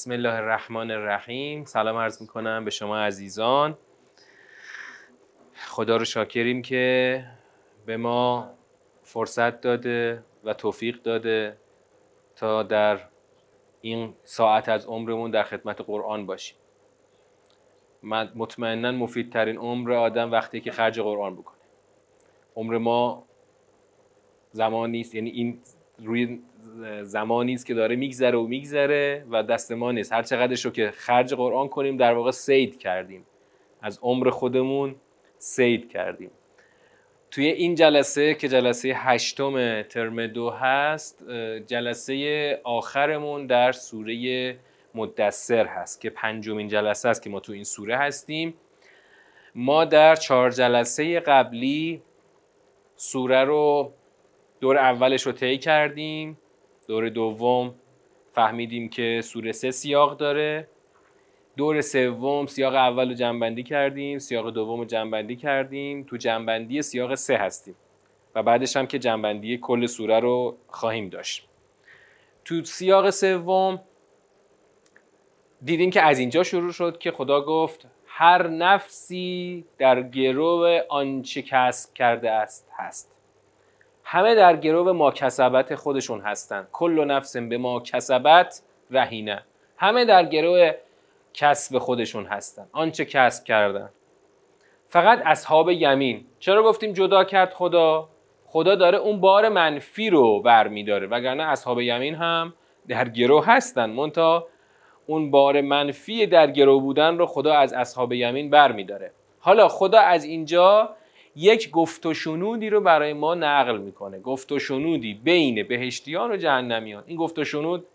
بسم الله الرحمن الرحیم. سلام عرض می‌کنم به شما عزیزان. خدا رو شاکریم که به ما فرصت داده و توفیق داده تا در این ساعت از عمرمون در خدمت قرآن باشیم. مطمئنا مفیدترین عمر آدم وقتی که خرج قرآن بکنه. عمر ما زمانی است یعنی این روی زمانی است که داره میگذره و میگذره و دست ما نیست. هر چقدرش رو که خرج قرآن کنیم در واقع سید کردیم. از عمر خودمون سید کردیم. توی این جلسه که جلسه هشتم ترم دو هست جلسه آخرمون در سوره مدثر هست که پنجمین جلسه است که ما تو این سوره هستیم. ما در چهار جلسه قبلی سوره رو دور اولش رو طی کردیم. دور دوم فهمیدیم که سوره سه سیاق داره. دور سوم سیاق اول رو جنبندی کردیم سیاق دوم رو جنبندی کردیم. تو جنبندی سیاق سه هستیم و بعدش هم که جنبندی کل سوره رو خواهیم داشت. تو سیاق سوم دیدیم که از اینجا شروع شد که خدا گفت هر نفسی در گرو آنچه کسب کرده است هست. همه در گرو ما کسبت خودشون هستن. کل نفس به ما کسبت رهینه. همه در گرو کسب خودشون هستن. آنچه کسب کردن. فقط اصحاب یمین. چرا گفتیم جدا کرد خدا؟ خدا داره اون بار منفی رو برمیداره وگرنه اصحاب یمین هم در گرو هستن. مونتا اون بار منفی در گرو بودن رو خدا از اصحاب یمین برمیداره حالا خدا از اینجا یک گفت و شنودی رو برای ما نقل می‌کنه. گفت و شنودی بین بهشتیان و جهنمیان. این گفت و شنود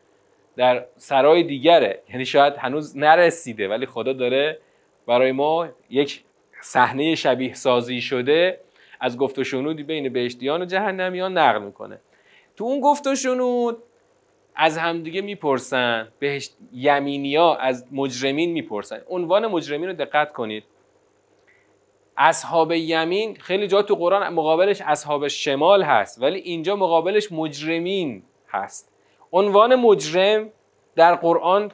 در سرای دیگره. یعنی شاید هنوز نرسیده ولی خدا داره برای ما یک صحنه شبیه سازی شده از گفت و شنودی بین بهشتیان و جهنمیان نقل می‌کنه. تو اون گفت و شنود از همدیگه می‌پرسن بهشت یمینیا از مجرمین می‌پرسن. عنوان مجرمین رو دقت کنید. اصحاب یمین خیلی جا تو قرآن مقابلش اصحاب شمال هست ولی اینجا مقابلش مجرمین هست. عنوان مجرم در قرآن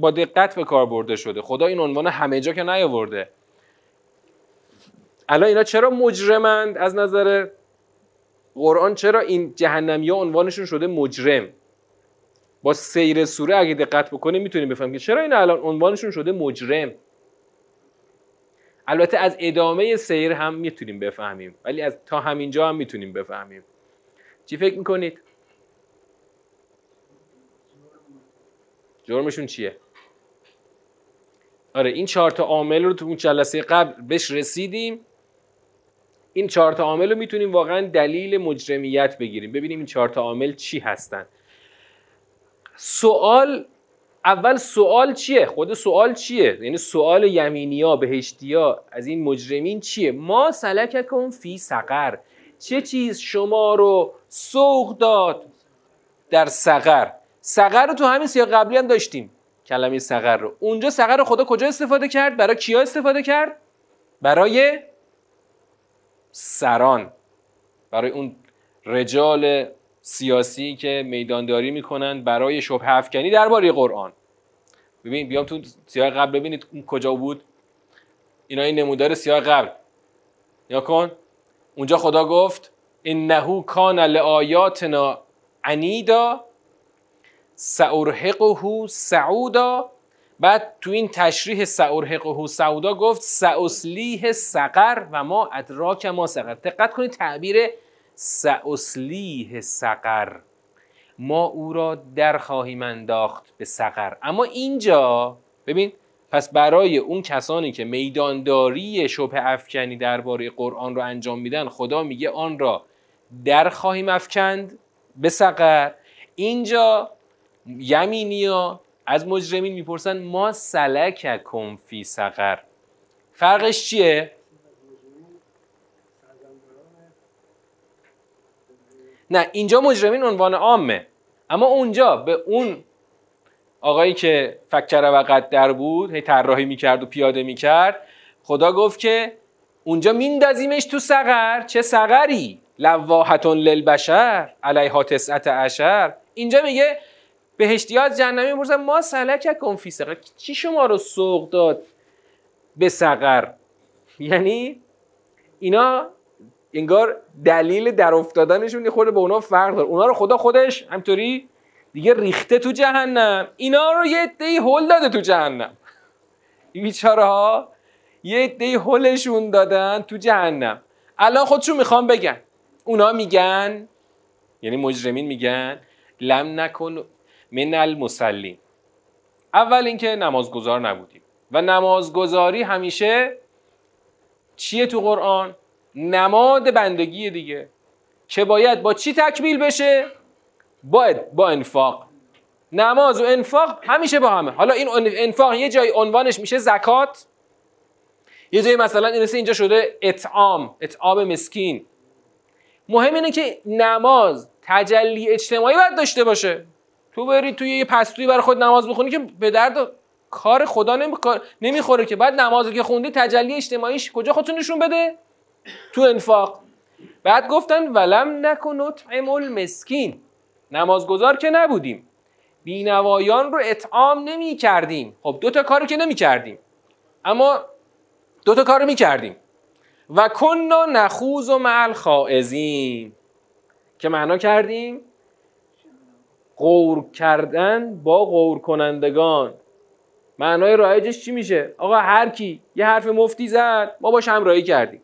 با دقت به کار برده شده. خدا این عنوان همه جا که نیاورده. الان اینا چرا مجرمند؟ از نظر قرآن چرا این جهنمی ها عنوانشون شده مجرم؟ با سیر سوره اگه دقت بکنیم می‌تونیم بفهمیم که چرا این الان عنوانشون شده مجرم؟ البته از ادامه سیر هم می‌تونیم بفهمیم ولی از تا همینجا هم می‌تونیم بفهمیم چی فکر می‌کنید؟ جرمشون چیه؟ آره این چهار تا عامل رو تو اون جلسه قبل بهش رسیدیم این چهار تا عامل رو می‌تونیم واقعا دلیل مجرمیت بگیریم ببینیم این چهار تا عامل چی هستن سوال اول سوال چیه؟ خود سوال چیه؟ یعنی سوال یمینیا بهشتیا از این مجرمین چیه؟ ما سلککم فی سقر. چه چیز شما رو سوق داد در سقر؟ سقر رو تو همین سیاق قبلی هم داشتیم کلمه سقر رو. اونجا سقر رو خدا کجا استفاده کرد؟ برای کیا استفاده کرد؟ برای سران. برای اون رجال سیاسی که میدانداری می‌کنن برای شبه افکنی درباره قرآن. ببین بیام تو سیاه قبل ببینید کجا بود. اینا این نمودار سیاه قبل یا کن. اونجا خدا گفت انه کان لآیاتنا عنیدا سأرهقه سعودا. بعد تو این تشریح سأرهقه سعودا گفت سأسلیه سقر و ما ادراک ما سقر. دقت کنید تعبیر سأسلیه سقر. ما او را در خواهیم انداخت به سقر. اما اینجا ببین پس برای اون کسانی که میدانداری شبه افکنی درباره قرآن رو انجام میدن خدا میگه آن را در خواهیم افکند به سقر. اینجا یمینیا از مجرمین می‌پرسن ما سلک فی سقر. فرقش چیه؟ نه اینجا مجرمین عنوان عامه. اما اونجا به اون آقایی که فکر و قدر بود هی طراحی می‌کرد و پیاده می‌کرد خدا گفت که اونجا میندازیمش تو سقر چه سقری لواحتون للبشر علیها تسعت اشر اینجا میگه بهشتیات جهنمی می‌پرسن ما سلک کن فی سقر چی شما رو سوق داد به سقر یعنی اینا انگار دلیل در افتادنشون یه خورده به اونا فرق داره. اونا رو خدا خودش همطوری دیگه ریخته تو جهنم. اینا رو یه عده‌ای هل داده تو جهنم. این بیچاره ها یه عده‌ای هلشون دادن تو جهنم. الان خودشون می‌خوان بگن. اونا میگن یعنی مجرمین میگن لم نکن من المسلین اول اینکه نمازگزار نبودیم. و نمازگزاری همیشه چیه تو قرآن؟ نماد بندگی دیگه. که باید با چی تکمیل بشه؟ باید با انفاق. نماز و انفاق همیشه با همه. حالا این انفاق یه جای عنوانش میشه زکات. یه جایی مثلا این اینجا شده اطعام اطعام مسکین. مهم اینه که نماز تجلی اجتماعی باید داشته باشه. تو بری توی یه پستویی برای خود نماز بخونی که به درد کار خدا نمی‌خوره که بعد نمازی که خوندی تجلی اجتماعیش کجا خودتون نشون بده؟ تو انفاق. بعد گفتن ولم نکن اطعم المسکین. نمازگزار که نبودیم. بینوایان رو اطعام نمی کردیم خب دو تا کارو که نمی کردیم اما دو تا کارو می کردیم و کنا نخوز و مع الخائزین. که معنا کردیم؟ غور کردن با غور کنندگان. معنای رایجش چی میشه؟ آقا هر کی یه حرف مفتی زد ما باش همراهی کردیم.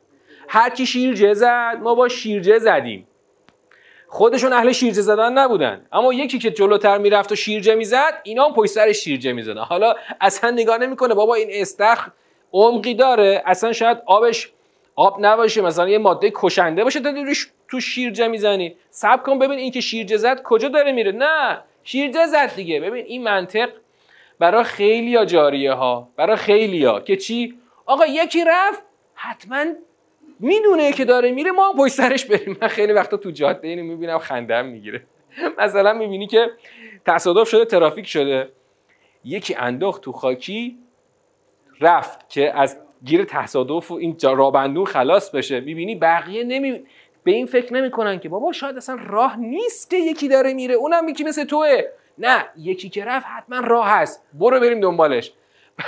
هر کی شیرجه زد ما با شیرجه زدیم. خودشون اهل شیرجه زدن نبودن. اما یکی که جلوتر می‌رفت و شیرجه می‌زد اینا هم پشت سر شیرجه می‌زدن. حالا اصلا نگاه نمی‌کنه. بابا این استخر عمقی داره. اصلا شاید آبش آب نباشه. مثلا یه ماده کشنده باشه تا تو شیرجه می‌زنی. سب کن ببین این که شیرجه زد کجا داره میره. نه شیرجه زد دیگه. ببین این منطق برای خیلی جاریه ها برای خیلی ها که چی؟ آقا یکی رفت حتما می‌دونه که داره میره ما پشت سرش بریم. من خیلی وقتا تو جاده اینو می‌بینم خندم می‌گیره. مثلا می‌بینی که تصادف شده ترافیک شده. یکی انداخت تو خاکی رفت که از گیر تصادف و این رابندون خلاص بشه. می‌بینی بقیه نمی به این فکر نمی‌کنن که بابا شاید اصلا راه نیست که یکی داره میره. اونم یکی مثل توه. نه یکی که رفت حتما راه هست. برو بریم دنبالش.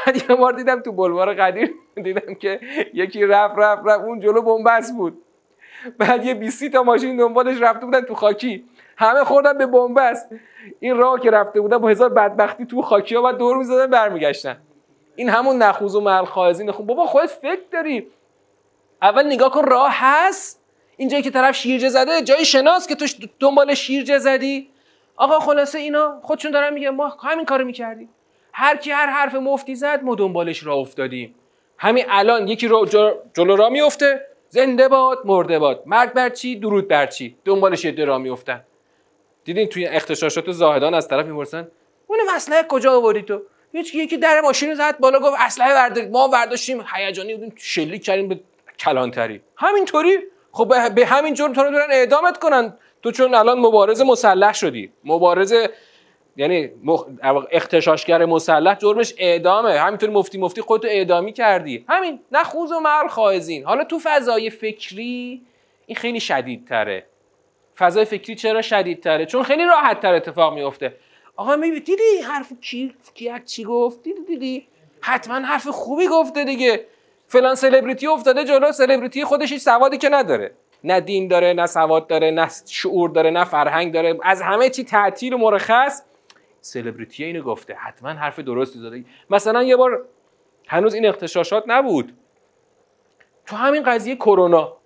بعد یه بار دیدم تو بلوار قدیر دیدم که یکی رفت رفت رفت. اون جلو بنبست بود. بعد یه 20 تا ماشین دنبالش رفته بودن تو خاکی. همه خوردن به بنبست. این راه که رفته بودن با هزار بدبختی تو خاکی ها بعد دور می‌زدن برمیگشتن. این همون نخوز و مل خواهزین خب بابا خودت فکر داری. اول نگاه کن راه هست. اینجایی که طرف شیرجه زده جای شناس که تو دنبال شیرجه زدی. آقا خلاصه اینا خودشون دارن میگه ما همین کارو می‌کردیم. هر کی هر حرف مفتی زد ما دنبالش را افتادیم. همین الان یکی رو جلو را میفته زنده باد مرده باد. مرگ بر چی درود بر چی؟ دنبالش یه را میفتن دیدین توی اختشاشات زاهدان از طرف می‌پرسن اون مسئله کجا آوردی تو؟ هیچ یکی در ماشین زد بالا گفت اسلحه بردارید ما برداشتیم هیجانی بودیم شلیک کردیم به کلانتری. همینطوری؟ خب به همین جرم تو رو دارن اعدامت کنن. تو چون الان مبارز مسلح شدی. مبارز یعنی مخ... اختشاشگر مسلح جرمش اعدامه. همینطور مفتی مفتی خودتو اعدامی کردی. همین نه خوز و مر خواهزین حالا تو فضای فکری این خیلی شدیدتره. فضای فکری چرا شدیدتره؟ چون خیلی راحت تر اتفاق میفته آقا می دیدی حرف کی کی چی گفت؟ دیدی دیدی. حتما حرف خوبی گفته دیگه. فلان سلبریتی افتاده جلو سلبریتی خودش سوادی که نداره. نه دین داره نه سواد داره نه شعور داره نه فرهنگ داره. از همه چی تعطیل و مرخص. سلبریتی اینو گفته. حتما حرف درستی زده. مثلا یه بار هنوز این اختشاشات نبود. تو همین قضیه کرونا.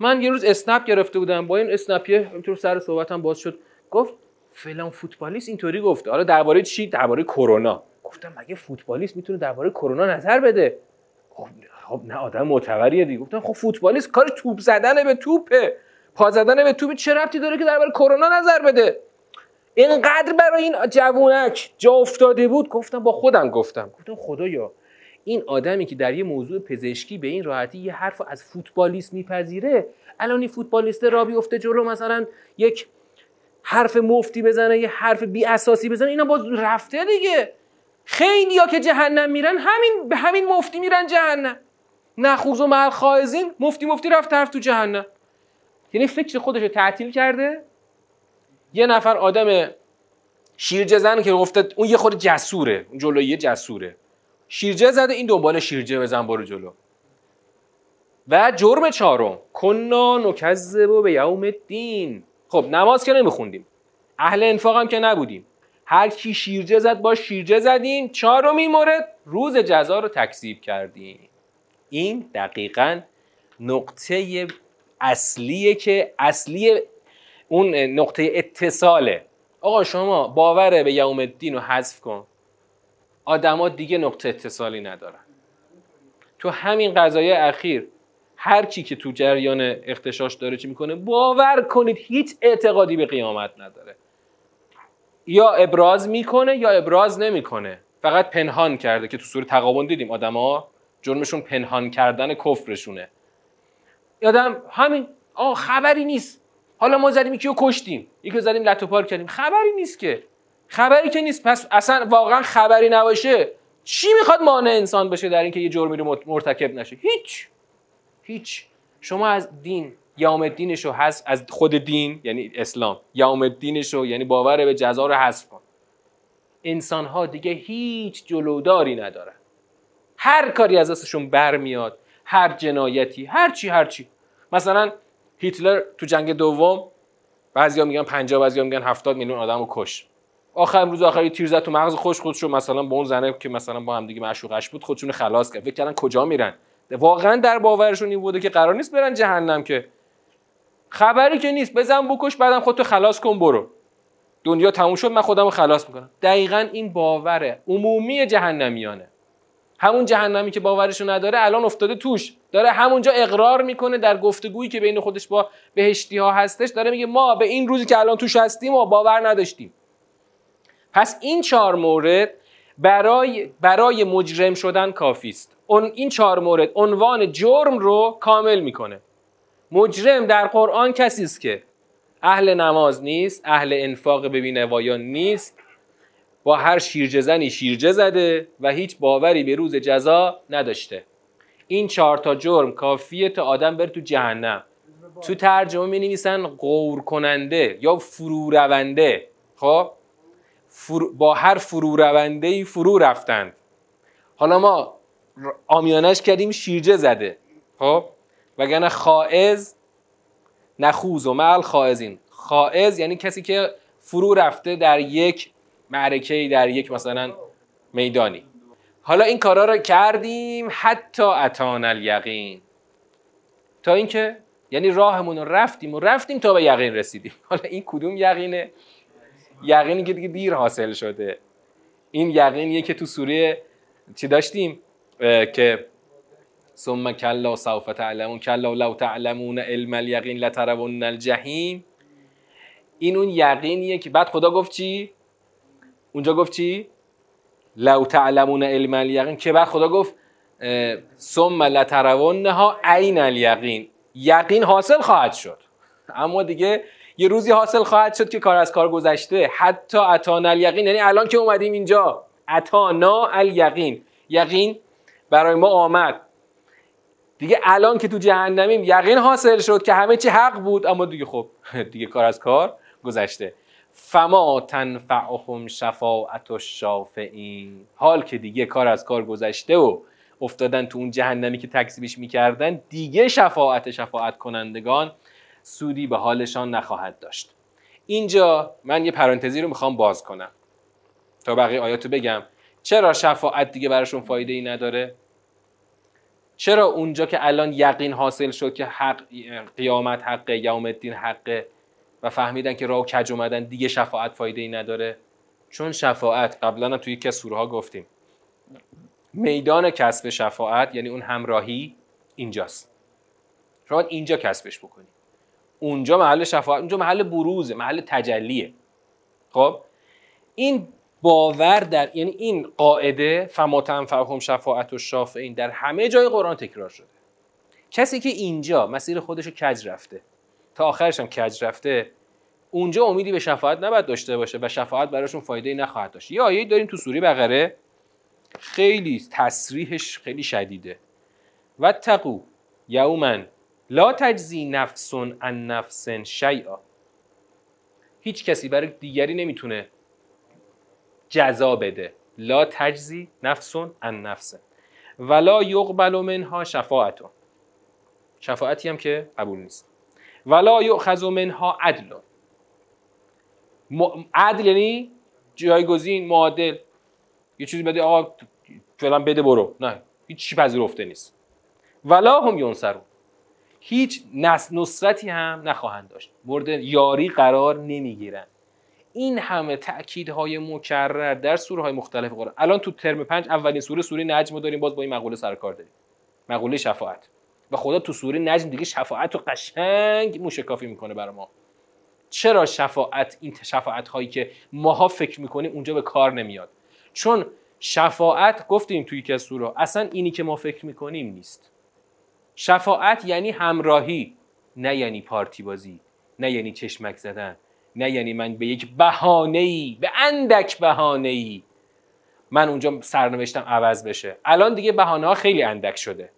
من یه روز اسنپ گرفته بودم. با این اسنپیه اینطور سر صحبتم باز شد. گفت فلان فوتبالیست اینطوری گفته. حالا درباره چی؟ درباره کرونا. گفتم مگه فوتبالیست می‌تونه درباره کرونا نظر بده؟ خب نه آدم معتبریه دیگه. گفتم خب فوتبالیست کار توپ زدن به توپه. پا زدن به توپ چه ربطی داره که درباره کرونا نظر بده؟ اینقدر برای این جوونک جا افتاده بود؟ گفتم با خودم گفتم. گفتم خدایا این آدمی که در یه موضوع پزشکی به این راحتی یه حرف از فوتبالیست میپذیره الان این فوتبالیست را بیفته جلو مثلا یک حرف مفتی بزنه یه حرف بی اساسی بزنه اینا باز رفته دیگه. خیلی ها که جهنم میرن همین به همین مفتی میرن جهنم. نخوز و مل خائزین مفتی مفتی رفت طرف تو جهنم. یعنی فکر خودش رو تعطیل کرده؟ یه نفر آدم شیرجه زن که گفته اون یه خود جسوره اون جلویی جسوره. شیرجه زده این دنبال شیرجه بزن برو جلو. و جرم چهارم کنا نکذب به یوم الدین. خب نماز که نمیخوندیم. اهل انفاق هم که نبودیم. هر کی شیرجه زد با شیرجه زدیم. چهارمین مورد روز جزا رو تکذیب کردیم. این دقیقا نقطه اصلیه که اصلی اون نقطه اتصاله. آقا شما باور به یوم الدین رو حذف کن. آدما دیگه نقطه اتصالی ندارن. تو همین قضایه اخیر هر کی که تو جریان اختشاش داره چی می‌کنه باور کنید هیچ اعتقادی به قیامت نداره. یا ابراز می‌کنه یا ابراز نمی‌کنه. فقط پنهان کرده که تو سوره تقابل دیدیم آدما جرمشون پنهان کردن کفرشونه. یادم همین آه خبری نیست. حالا ما زدیم یکی رو کشتیم یکی زدیم لتو کردیم. خبری نیست که. خبری که نیست. پس اصلا واقعا خبری نباشه. چی می‌خواد مانع انسان بشه در اینکه یه جرمی رو مرتکب نشه؟ هیچ. هیچ. شما از دین یوم الدینش رو حذف از خود دین یعنی اسلام یوم الدینش رو یعنی باور به جزا رو حذف کن. انسان ها دیگه هیچ جلوداری ندارن. هر کاری از دستشون برمیاد هر جنایتی هر چی هر چی. مثلا هیتلر تو جنگ دوم بعضیا میگن 50 بعضیا میگن 70 میلیون آدمو کش. آخر روز آخری تیر زد تو مغز خوش خودشو مثلا با اون زنه که مثلا با هم دیگه معشوقش بود خودشون خلاص کرد. فکر کردن کجا میرن؟ واقعا در باورشون این بوده که قرار نیست برن جهنم که. خبری که نیست. بزن بکش بعدم خودتو خلاص کن برو. دنیا تموم شد من خودمو خلاص می‌کنم. دقیقا این باوره. عمومی جهنمیانه. همون جهنمی که باورشو نداره الان افتاده توش. داره همونجا اقرار می‌کنه در گفتگویی که بین خودش با بهشتی ها هستش. داره میگه ما به این روزی که الان توش هستیم و باور نداشتیم. پس این چهار مورد برای برای مجرم شدن کافی است. اون این چهار مورد عنوان جرم رو کامل می‌کنه. مجرم در قرآن کسی است که اهل نماز نیست اهل انفاق به بینوایان نیست. با هر شیرجه زنی شیرجه زده و هیچ باوری به روز جزا نداشته. این چهار تا جرم کافیه تا آدم بره تو جهنم. تو ترجمه می نویسن غور کننده یا فرو رونده خب با هر فرو رونده ای فرو رفتند. حالا ما آمیانش کردیم شیرجه زده. خب؟ وگرنه خائز نخوز و مل خائزین. خائز یعنی کسی که فرو رفته در یک معرکه در یک مثلا میدانی. حالا این کارا رو کردیم حتی اتان الیقین. تا اینکه یعنی راهمون رو رفتیم و رفتیم تا به یقین رسیدیم. حالا این کدوم یقینه؟ یقینی که دیگه دیر حاصل شده. این یقینیه که تو سوره چی داشتیم؟ که ثم کلا سوف تعلمون کلا لو تعلمون علم الیقین لترون الجحیم. این اون یقینیه که بعد خدا گفت چی؟ اونجا گفت چی؟ لو تعلمون علم الیقین. که بعد خدا گفت ثم لترونها عین الیقین. یقین حاصل خواهد شد. اما دیگه یه روزی حاصل خواهد شد که کار از کار گذشته. حتی اتانا الیقین. یعنی الان که اومدیم اینجا. اتانا الیقین. یقین برای ما آمد. دیگه الان که تو جهنمیم یقین حاصل شد که همه چی حق بود اما دیگه خب دیگه کار از کار گذشته. فما تنفعهم شفاعت الشافعین حال که دیگه کار از کار گذشته و افتادن تو اون جهنمی که تکذیبش می‌کردن دیگه شفاعت شفاعت کنندگان سودی به حالشان نخواهد داشت. اینجا من یه پرانتزی رو می‌خوام باز کنم. تا بقیه آیاتو بگم. چرا شفاعت دیگه براشون فایده ای نداره؟ چرا اونجا که الان یقین حاصل شد که حق قیامت حقه یوم الدین حقه و فهمیدن که راه کج اومدن دیگه شفاعت فایده ای نداره. چون شفاعت قبلا هم توی یکی از ها گفتیم میدان کسب شفاعت یعنی اون همراهی اینجاست. شما اینجا کسبش بکنی. اونجا محل شفاعت اونجا محل بروزه محل تجلیه. خب؟ این باور در یعنی این قاعده فما تنفعهم شفاعت و شافعین در همه جای قرآن تکرار شده. کسی که اینجا مسیر خودش رو کج رفته تا آخرش هم کج رفته اونجا امیدی به شفاعت نباید داشته باشه و شفاعت براشون فایده نخواهد داشت. یه آیه داریم تو سوره بقره خیلی تصریحش خیلی شدیده. و تقو یوما لا تجزی نفس عن نفس شیئا. هیچ کسی برای دیگری نمی‌تونه جزا بده. لا تجزی نفسون ان نفسه ولا یقبل منها شفاعتون. شفاعتی هم که قبول نیست. ولا یؤخذ منها عدل. عدل یعنی جایگزین معادل. یه چیزی بده آقا فعلا بده برو. نه هیچ پذیرفته نیست. ولا هم ینصرون هیچ نصرتی هم نخواهند داشت. مورد یاری قرار نمی‌گیرن. این همه تاکیدهای مکرر در سوره های مختلف قرآن. الان تو ترم پنج اولین سوره سوره نجم داریم باز با این مقوله سر کار داریم. مقوله شفاعت. و خدا تو سوره نجم دیگه شفاعت رو قشنگ موشکافی می‌کنه برای ما. چرا شفاعت این شفاعت هایی که ماها فکر می‌کنیم اونجا به کار نمیاد؟ چون شفاعت گفتیم توی از سوره اصلا اینی که ما فکر می‌کنیم نیست. شفاعت یعنی همراهی نه یعنی پارتی بازی نه یعنی چشمک زدن نه یعنی من به یک بهانه ای به اندک بهانه ای من اونجا سرنوشتم عوض بشه. الان دیگه بهانه ها خیلی اندک شده.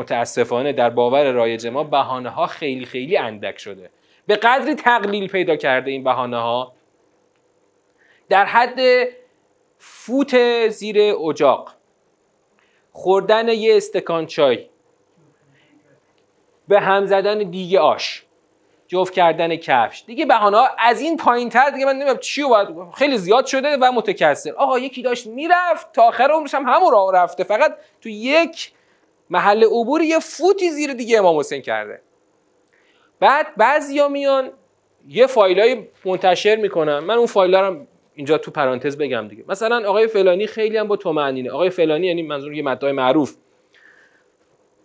متاسفانه در باور رایج ما بهانه ها خیلی خیلی اندک شده. به قدری تقلیل پیدا کرده این بهانه ها در حد فوت زیر اجاق خوردن یه استکان چای به هم زدن دیگه آش جفت کردن کفش. دیگه بهانه ها از این پایین تر دیگه من نمی‌دونم چی باید خیلی زیاد شده و متکثر. آقا یکی داشت می‌رفت تا آخر عمرش هم همون راه رفته. فقط تو یک محل عبور یه فوتی زیر دیگه امام حسین کرده. بعد بعضیا میان یه فایلای منتشر می‌کنن. من اون فایل رو اینجا تو پرانتز بگم دیگه. مثلا آقای فلانی خیلی هم با تومعنینه آقای فلانی یعنی منظور یه مدعای معروف.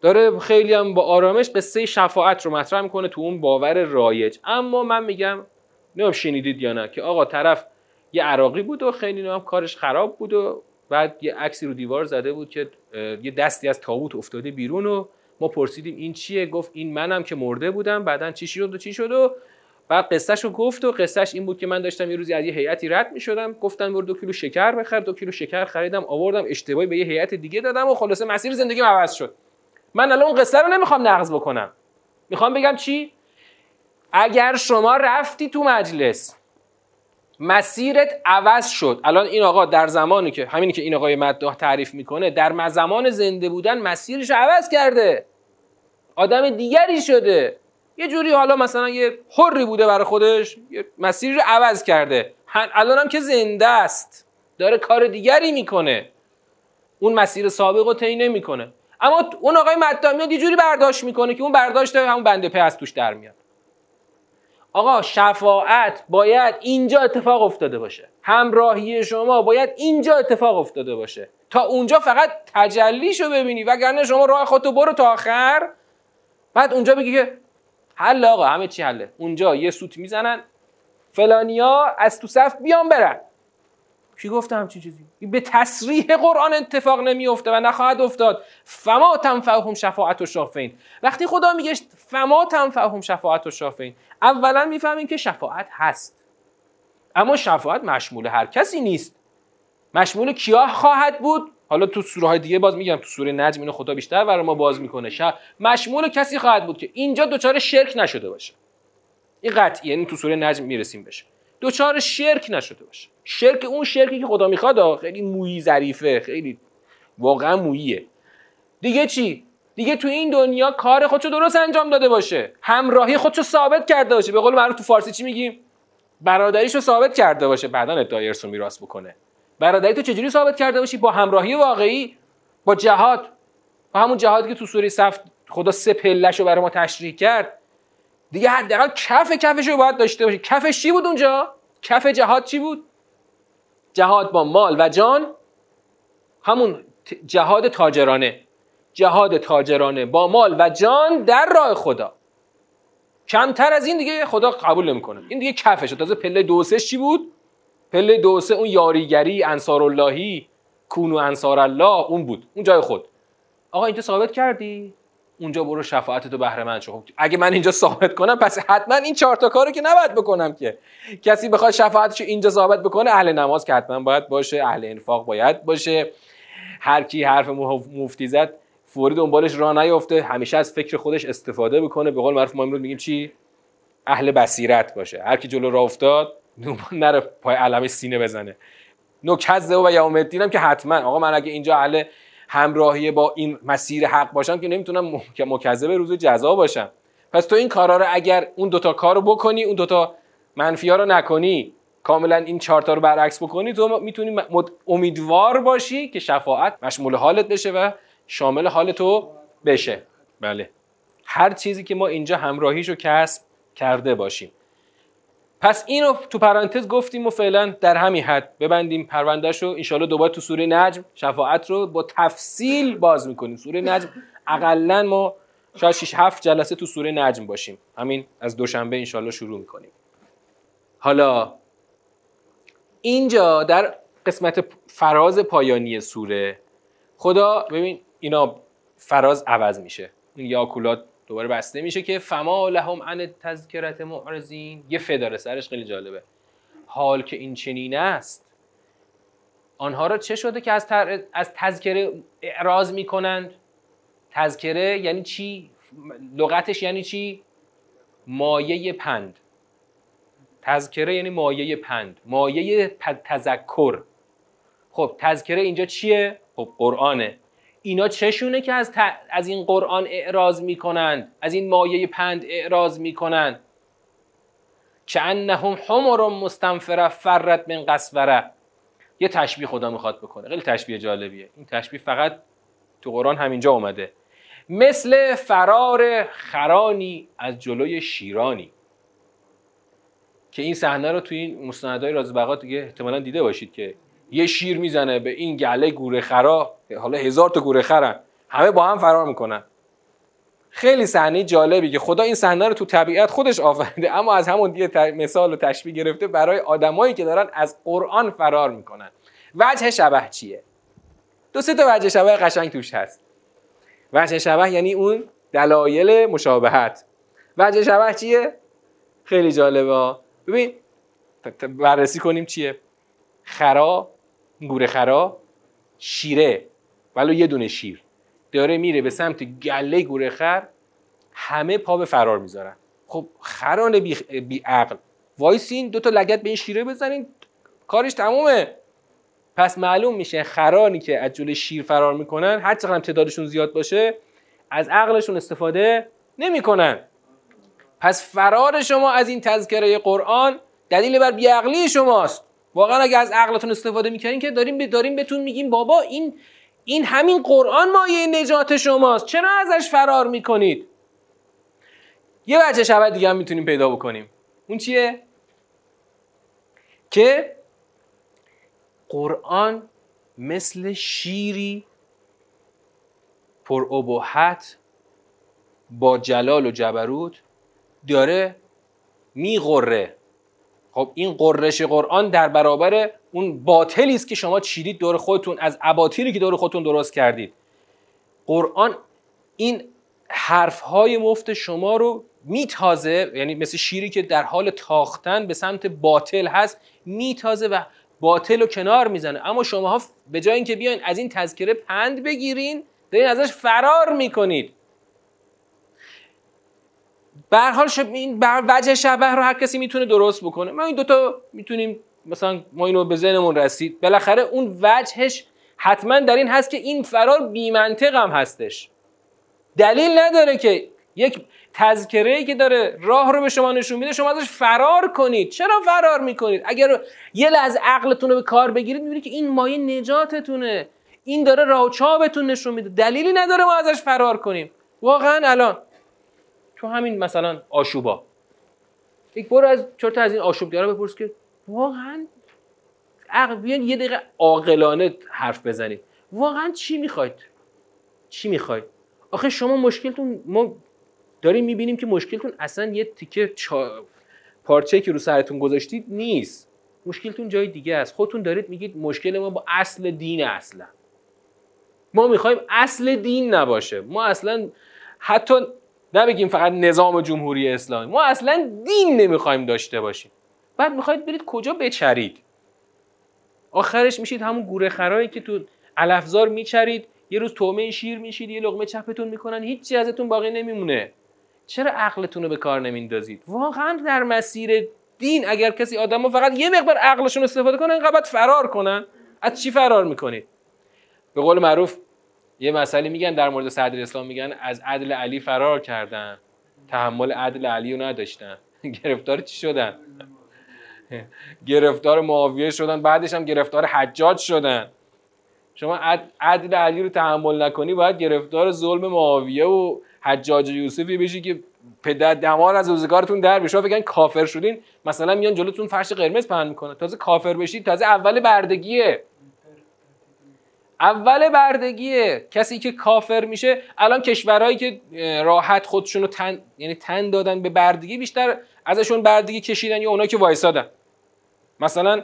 داره خیلی هم با آرامش قصه شفاعت رو مطرح می‌کنه تو اون باور رایج. اما من میگم نمیم شنیدید یا نه که آقا طرف یه عراقی بود و خیلی هم کارش خراب بود و بعد یه عکسی رو دیوار زده بود که یه دستی از تابوت افتاده بیرون و ما پرسیدیم این چیه؟ گفت این منم که مرده بودم. بعدا چی شد و چی شد و بعد قصهش رو گفت و قصهش این بود که من داشتم یه روزی از یه هیئتی رد می شدم گفتن برو دو کیلو شکر بخر. دو کیلو شکر خریدم آوردم اشتباهی به یه هیئت دیگه دادم و خلاصه مسیر زندگی عوض شد. من الان اون قصه رو نمی‌خوام نقض بکنم. می‌خوام بگم چی؟ اگر شما رفتی تو مجلس مسیرت عوض شد. الان این آقا در زمانی که همینی که این آقای مداح تعریف می‌کنه در زمان زنده بودن مسیرش عوض کرده. آدم دیگری شده. یه جوری حالا مثلا یه حری بوده برای خودش یه مسیری رو عوض کرده. الان هم که زنده است. داره کار دیگری می‌کنه. اون مسیر سابق رو طی نمی‌کنه. اما اون آقای مداح میاد یه جوری برداشت می‌کنه که اون برداشت همون بنده په از توش در میاد. آقا شفاعت باید اینجا اتفاق افتاده باشه. همراهی شما باید اینجا اتفاق افتاده باشه. تا اونجا فقط تجلیشو ببینی وگرنه شما راه خودتو برو تا آخر. بعد اونجا بگی که حل آقا همه چی حله. اونجا یه سوت می‌زنن. فلانیا از تو صف بیان برن. کی گفته همچین چیزی؟ به تصریح قرآن اتفاق نمیفته و نخواهد افتاد. فما تنفعهم شفاعت و شافین. وقتی خدا میگه فما تنفعهم شفاعت و شافین اولا می‌فهمیم که شفاعت هست. اما شفاعت مشمول هر کسی نیست. مشمول کیا خواهد بود؟ حالا تو سوره های دیگه باز میگم تو سوره نجم اینو خدا بیشتر برای ما باز می‌کنه. ش... مشمول کسی خواهد بود که اینجا دوچار شرک نشده باشه. این قطعی یعنی تو سوره نجم می‌رسیم بشه دوچار شرک نشده باشه. شرک اون شرکی که خدا می‌خواد خیلی مویی ظریفه خیلی واقعا موییه. دیگه چی؟ دیگه تو این دنیا کار خودشو درست انجام داده باشه. همراهی خودشو ثابت کرده باشه. به قول معروف تو فارسی چی میگیم؟ برادریشو ثابت کرده باشه. بعدا ادعای ارث میراث بکنه. برادری تو چجوری ثابت کرده باشی؟ با همراهی واقعی؟ با جهاد؟ با همون جهادی که تو سوره صف خدا سه پلش رو برای ما تشریح کرد. دیگه حداقل کف کفش رو باید داشته باشی. کفش چی بود اونجا؟ کف جهاد چی بود؟ جهاد با مال و جان همون جهاد تاجرانه. جهاد تاجرانه با مال و جان در راه خدا. کمتر از این دیگه خدا قبول نمی‌کنه. این دیگه کفشه. تازه پله دو چی بود؟ پله دو اون یاریگری انصار اللهی کونو انصار الله اون بود. اون جای خود. آقا اینجا ثابت کردی؟ اونجا برو شفاعت تو بهره من شو. خب اگه من اینجا ثابت کنم پس حتما این چهار تا کارو که نباید بکنم که. کسی بخواد شفاعتشو اینجا ثابت بکنه اهل نماز که حتما باید باشه اهل انفاق باید باشه. هر کی حرف مفتی زد فوری دنبالش راه نیفته همیشه از فکر خودش استفاده بکنه. به قول معروف ما امروز میگیم چی؟ اهل بصیرت باشه. هر کی جلو راه افتاد نره پای علم سینه بزنه. نکزه و یوم الدینم که حتما. آقا من اگه اینجا اهل همراهی با این مسیر حق باشم که نمی‌تونم مکذب روز جزا باشم پس تو این کارا رو اگر اون دوتا کار رو بکنی اون دوتا منفی ها رو نکنی کاملا این چارتا رو برعکس بکنی تو می‌تونی امیدوار باشی که شفاعت مشمول حالت بشه و شامل حال تو بشه. بله. هر چیزی که ما اینجا همراهیشو کسب کرده باشیم. پس اینو تو پرانتز گفتیم و فعلا در همین حد ببندیم پروندهش رو انشالله دوباره تو سوره نجم شفاعت رو با تفصیل باز می‌کنیم. سوره نجم اقلا ما شاید 6 7 جلسه تو سوره نجم باشیم. همین از دوشنبه انشالله شروع می‌کنیم. حالا اینجا در قسمت فراز پایانی سوره خدا ببین اینا فراز عوض میشه. این یاکولات دوباره بسته میشه که فما لهم عن تذکرت معرضین. یه فداره سرش خیلی جالبه. حال که این چنین است آنها را چه شده که از, از تذکره اعراض می‌کنند؟ تذکره یعنی چی؟ لغتش یعنی چی؟ مایه پند. تذکره یعنی مایه پند. مایه تذکر. خب تذکره اینجا چیه؟ خب قرآنه. اینا چشونه که از, از این قرآن اعراض می‌کنند از این مایه پند اعراض می‌کنند که انهم حمر مستنفره فرت من قصوره یه تشبیه خدا می‌خواد بکنه. خیلی تشبیه جالبیه. این تشبیه فقط تو قرآن همینجا اومده. مثل فرار خرانی از جلوی شیرانی. که این صحنه رو توی این مستندهای رازبقا دیگه احتمالا دیده باشید که یه شیر می‌زنه به این گله گوره خرا. حالا هزار تا گوره خرن. همه با هم فرار می‌کنن. خیلی صحنه جالبی که خدا این صحنه رو تو طبیعت خودش آفریده اما از همون یه مثال و تشبیه گرفته برای آدمایی که دارن از قرآن فرار می‌کنن. وجه شبه چیه؟ دو سه تا وجه شبه قشنگ توش هست. وجه شبه یعنی اون دلایل مشابهت. وجه شبه چیه؟ خیلی جالبه ببین بررسی کنیم چیه. خرا گوره خرا شیره ولو یه دونه شیر. داره میره به سمت گله گوره خر همه پا به فرار می‌ذارن. خب خران بی, بی عقل. وایسین دو تا لگت به این شیره بزنین کارش تمومه. پس معلوم میشه خرانی که از جلوی شیر فرار می‌کنن هر چقدر تعدادشون زیاد باشه از عقلشون استفاده نمی‌کنن. پس فرار شما از این تذکره قرآن دلیل بر بیعقلی شماست. واقعا اگه از عقلتون استفاده می‌کنین که داریم داریم بهتون میگیم بابا این این همین قرآن مایه نجات شماست. چرا ازش فرار می‌کنید؟ یه وجه شبه دیگه هم می‌تونیم پیدا بکنیم. اون چیه؟ که قرآن مثل شیری پر ابهت با جلال و جبروت داره میغره. خب این قررش قرآن در برابر اون باطلی است که شما چیدید دور خودتون از اباطیلی که دور خودتون درست کردید. قرآن این حرف های مفت شما رو میتازه یعنی مثل شیری که در حال تاختن به سمت باطل هست میتازه و باطل رو کنار می‌زنه. اما شما ها به جای اینکه بیاین از این تذکره پند بگیرین دارین ازش فرار می‌کنید. به حال این بر وجه شبه رو هر کسی می‌تونه درست بکنه. ما این دوتا می‌تونیم مثلا ما اینو به ذهنمون رسید. بالاخره اون وجهش حتما در این هست که این فرار بیمنطق هم هستش. دلیل نداره که یک تذکره ای که داره راه رو به شما نشون میده شما ازش فرار کنید. چرا فرار می‌کنید؟ اگر یه لحظه عقلتون رو به کار بگیرید می‌بینید که این مایه نجاتتونه. این داره راه چابتون نشون میده. دلیلی نداره ما ازش فرار کنیم. واقعا الان تو همین مثلا آشوبا. یک برو از چرت از این آشوبگرا بپرس که واقعا عقل بیان یه دقیقه عاقلانه حرف بزنید واقعا چی می‌خواید؟ چی می‌خواید؟ آخه شما مشکلتون ما داریم می‌بینیم که مشکلتون اصلا یه تیکه چا... پارچه که رو سرتون گذاشتید نیست. مشکلتون جای دیگه است. خودتون دارید میگید مشکل ما با اصل دین اصلا. ما می‌خوایم اصل دین نباشه. ما اصلا حتی نبگیم فقط نظام جمهوری اسلامی. ما اصلا دین نمی‌خوایم داشته باشیم. بعد می‌خواید برید کجا بچرید؟ آخرش میشید همون گوره خرایی که تو علفزار میچرید. یه روز تومه شیر میشید یه لغمه چپتون می‌کنن. هیچی ازتون باقی نمیمونه. چرا عقلتون رو به کار نمیندازید؟ واقعا در مسیر دین اگر کسی آدم فقط یه مقدار عقلشون استفاده کنه اینقدر فرار کنن. از چی فرار می‌کنید؟ به قول معروف یه مسئله میگن در مورد صدر اسلام میگن از عدل علی فرار کردن. تحمل عدل علی رو نداشتن. گرفتار چی شدن؟ گرفتار معاویه شدن. بعدش هم گرفتار حجاج شدن. شما عدل علی رو تحمل نکنی باید گرفتار ظلم معاویه و حجاج یوسفی بشی که پدر دمار از روزگارتون در بشه. بگن کافر شدین. مثلا میان جلوتون فرش قرمز پهن می‌کنه تازه کافر بشید تازه اول بردگیه. اول بردگیه کسی که کافر میشه الان کشورهایی که راحت خودشون رو تن یعنی تن دادن به بردگی بیشتر ازشون بردگی کشیدن یا اونایی که وایسادن. مثلا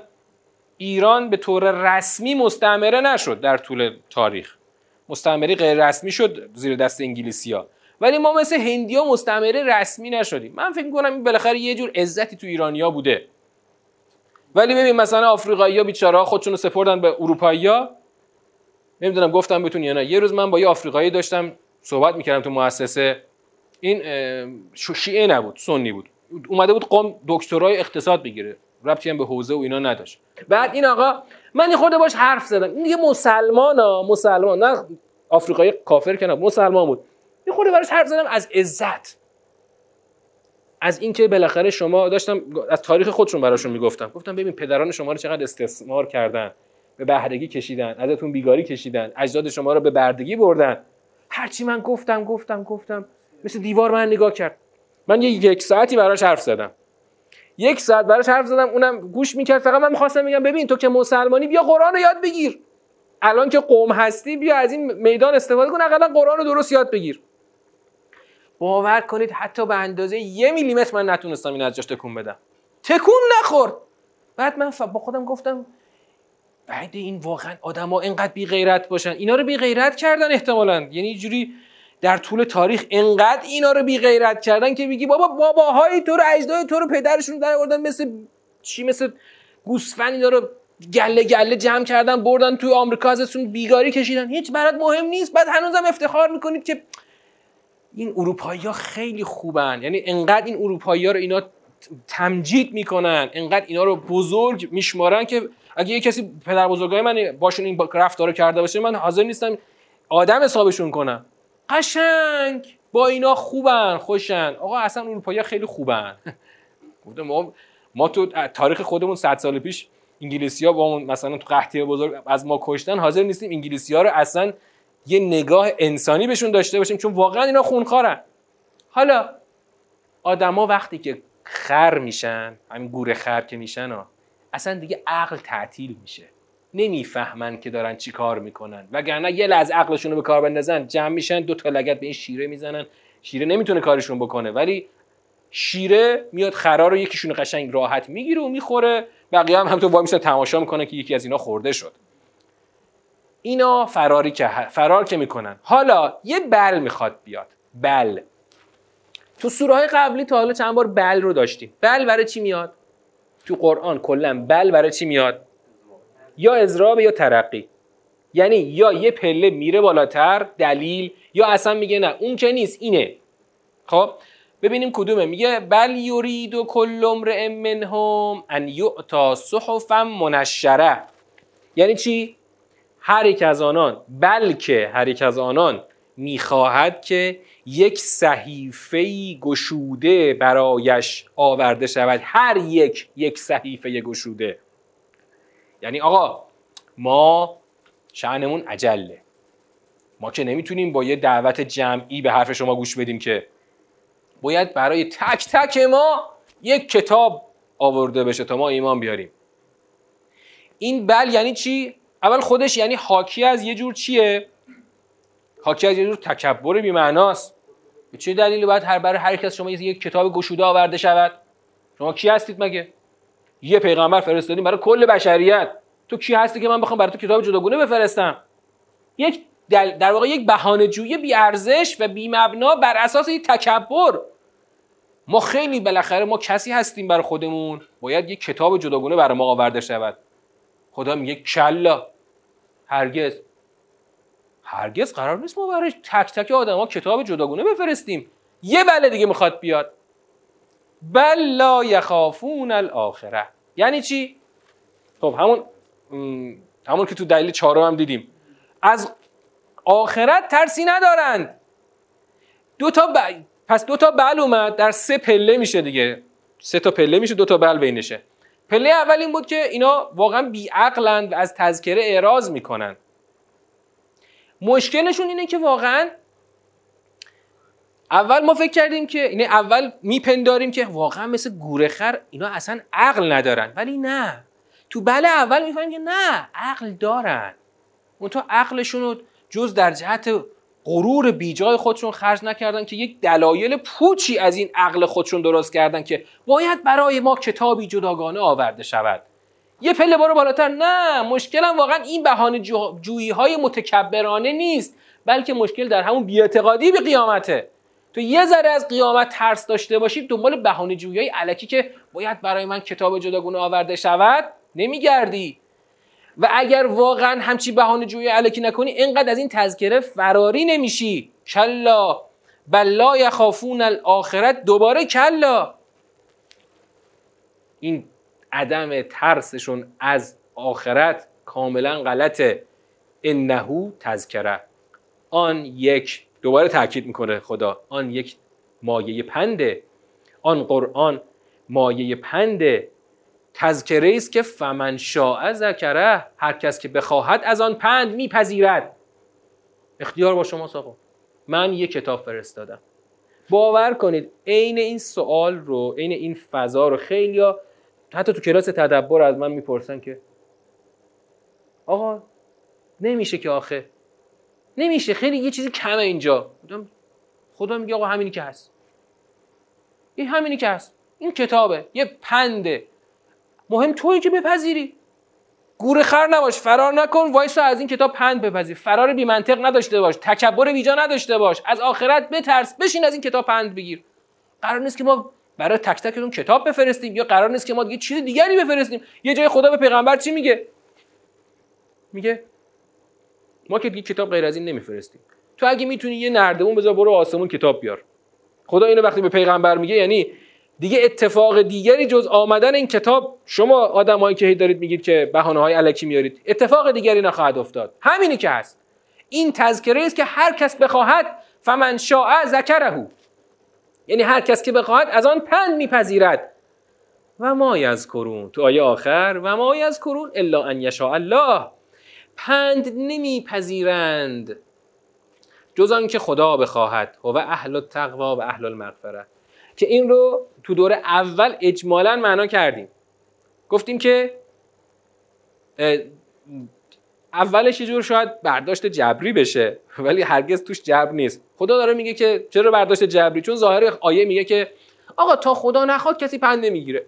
ایران به طور رسمی مستعمره نشد در طول تاریخ. مستعمره غیر رسمی شد زیر دست انگلیسی ها ولی ما مثل هندیا مستعمره رسمی نشدیم. من فکر می‌کنم این بالاخره یه جور عزتی تو ایرانیا بوده. ولی ببین مثلا آفریقایی ها بیچاره خودشون رو سپردن به اروپایی ها نمی‌دونم گفتم بهتون یا نه. یه روز من با یه آفریقایی داشتم صحبت می‌کردم تو مؤسسه. این شیعه نبود سنی بود. اومده بود قوم دکترای اقتصاد بگیره. ربطی هم به حوزه و اینا نداشت. بعد این آقا من خورده باش حرف زدم. این دیگه مسلمان ها مسلمان نه آفریقایی کافر که نه مسلمان بود. این خورده براش حرف زدم از عزت. از اینکه بالاخره شما داشتم از تاریخ خودشون براشون می‌گفتم. گفتم ببین پدران شما رو چقدر استثمار کردن. به بهرگی کشیدن ازتون بیگاری کشیدن اجداد شما رو به بردگی بردن. هرچی من گفتم گفتم گفتم مثل دیوار من نگاه کرد. من یک ساعتی براش حرف زدم. یک ساعت براش حرف زدم اونم گوش می‌کرد فقط من می‌خواستم بگم ببین تو که مسلمانی بیا قرآن رو یاد بگیر. الان که قوم هستی بیا از این میدان استفاده کن اقلا قرآن رو درست یاد بگیر. باور کنید حتی به اندازه یه میلیمتر من نتونستم این از جاش تکون بدم. تکون نخورد. بعد من با خودم گفتم بعد این واقعا آدما اینقدر بی غیرت باشن. اینا رو بی غیرت کردن احتمالا. یعنی جوری در طول تاریخ انقدر اینا رو بی غیرت کردن که میگی بابا باباهای تو رو اجداد تو رو پدرشون در آوردن مثل چی؟ مثل گوسفند اینا رو گله گله جمع کردن بردن توی آمریکا ازشون بیگاری کشیدن. هیچ برات مهم نیست. بعد هنوزم افتخار می‌کنید که این اروپایی ها خیلی خوبن. یعنی انقدر این اروپایی ها رو اینا تمجید می‌کنن. انقدر اینا رو بزرگ میشمارن که اگه یه کسی پدر بزرگای من باشون این رفتار کرده باشه من حاضر نیستم آدم حسابشون کنم. قشنگ! با اینا خوبن خوشن. آقا اصلا اروپایی خیلی خوبن. ما ما تو تاریخ خودمون 100 سال پیش انگلیسی ها با مثلا تو قحطی بزرگ از ما کشتن حاضر نیستیم انگلیسی ها رو اصلا یه نگاه انسانی بهشون داشته باشیم چون واقعا اینا خونخوارن. حالا آدما وقتی که خر میشن همین گور خر که میشن اصلا دیگه عقل تعطیل میشه. نمی‌فهمن که دارن چی کار می‌کنن. وگرنه یه لحظه عقلشون رو به کار بندازن جمع میشن دو تا لگت به این شیره می‌زنن. شیره نمی‌تونه کارشون بکنه ولی شیره میاد خرا رو یکیشون قشنگ راحت می‌گیره و می‌خوره. بقیه هم همونطور وای تماشا می‌کنه که یکی از اینا خورده شد. اینا فراری که فرار که می‌کنن. حالا یه بل می‌خواد بیاد. بل. تو سوره قبلی تا حالا چند بار بل رو داشتیم. بل برای چی میاد؟ تو قرآن کلا بل برای چی میاد؟ یا اضراب یا ترقی. یعنی یا یه پله میره بالاتر دلیل یا اصلا میگه نه اون که نیست اینه. خب؟ ببینیم کدومه. میگه بل یورید و کل امرئ منهم ان یعطا صحفا منشره یعنی چی؟ هر یک از آنان بلکه هر یک از آنان می‌خواهد که یک صحیفه گشوده برایش آورده شود هر یک یک صحیفه گشوده یعنی آقا ما شعنمون عجله ما که نمی‌تونیم با یه دعوت جمعی به حرف شما گوش بدیم که باید برای تک تک ما یک کتاب آورده بشه تا ما ایمان بیاریم این بل یعنی چی؟ اول خودش یعنی حاکی از یه جور چیه؟ حاکی از یه جور تکبر بیمعناست. به چه دلیلی باید هر برای هر کس شما یک کتاب گشوده آورده شود؟ شما کی هستید مگه؟ یه پیغمبر فرستادیم برای کل بشریت. تو کی هستی که من بخوام برای تو کتاب جداگونه بفرستم؟ یک در واقع یک بهانه جویی بی ارزش و بی مبنا بر اساس یک تکبر. ما خیلی بالاخره ما کسی هستیم برای خودمون. باید یک کتاب جداگونه برای ما آورده شود. خدا میگه کلا. هرگز. هرگز قرار نیست ما برای تک تک آدم ها کتاب جداگونه بفرستیم. یه بله دیگه می‌خواد بیاد. بل لا یخافون الاخره یعنی چی؟ خب همون همون که تو دلیل چهارم هم دیدیم. از آخرت ترسی ندارند دو تا ب... پس دو تا بل اومد در سه پله میشه دیگه. سه تا پله میشه دو تا بل بینشه. پله اول این بود که اینا واقعا بیعقلند و از تذکره اعراض می‌کنن. مشکلشون اینه که واقعا اول ما فکر کردیم که اینه اول میپنداریم که واقعا مثل گورخر اینا اصلا عقل ندارن. ولی نه. تو بله اول می‌فهمیم که نه عقل دارن. اون تو عقلشون رو جز در جهت غرور بیجای خودشون خرج نکردن که یک دلایل پوچی از این عقل خودشون درست کردن که باید برای ما کتابی جداگانه آورده شود. یه پله بارو بالاتر. نه مشکلم واقعا این بهانه جویی های متکبرانه نیست بلکه مشکل در همون بیاعتقادی به قیامته. تو یه ذره از قیامت ترس داشته باشی دنبال بهانه جویی های علکی که باید برای من کتاب جداگانه آورده شود نمیگردی. و اگر واقعا همچی بهانه جوی علکی نکنی اینقدر از این تذکره فراری نمیشی. کلا. بلا یخافون الاخرت دوباره کلا. این عدم ترسشون از آخرت کاملا غلطه. انهو تذکره. آن یک دوباره تاکید می‌کنه خدا. آن یک مایه پنده. آن قرآن مایه پنده. تذکره است که فمن شاء ذکره هر کس که بخواهد از آن پند میپذیرد. اختیار با شما آقا. من یه کتاب فرستادم. باور کنید عین این سوال رو عین این فضا رو خیلی حتی تو کلاس تدبر از من می‌پرسن که آقا نمیشه که آخه. نمیشه خیلی یه چیزی کمه اینجا. خدا میگه آقا همینی که هست. این همینی که هست. این کتابه. یه پنده. مهم تویی که بپذیری. گور خر نباش فرار نکن. وایسا از این کتاب پند بپذیر. فرار بی منطق نداشته باش. تکبر بیجا نداشته باش. از آخرت بترس. بشین از این کتاب پند بگیر. قرار نیست که ما برای تک تک اون کتاب بفرستیم. یا قرار نیست که ما دیگه چیز دیگری بفرستیم. یه جای خدا به پیغمبر چی میگه؟ میگه ما که دیگه کتاب غیر از این نمیفرستیم. تو اگه می‌تونی یه نردمون بذار برو آسمون کتاب بیار. خدا اینو وقتی به پیغمبر میگه یعنی دیگه اتفاق دیگری جز آمدن این کتاب شما آدمایی که دارید میگید که بهانه های علکی میارید اتفاق دیگری نخواهد افتاد. همینی که هست. این تذکره است که هر کس بخواهد فمن شاء ذکره. یعنی هر کس که بخواهد از آن پند میپذیرد. و ما یذکرون. تو آیه آخر و ما یذکرون الا ان یشاء الله. پند نمیپذیرند. جز آنکه خدا بخواهد. و اهل التقوا و اهل المغفره که این رو تو دور اول اجمالا معنا کردیم. گفتیم که اولش یه جور شاید برداشت جبری بشه ولی هرگز توش جبر نیست. خدا داره میگه که چرا برداشت جبری؟ چون ظاهر آیه میگه که آقا تا خدا نخواد کسی پند نمی‌گیره.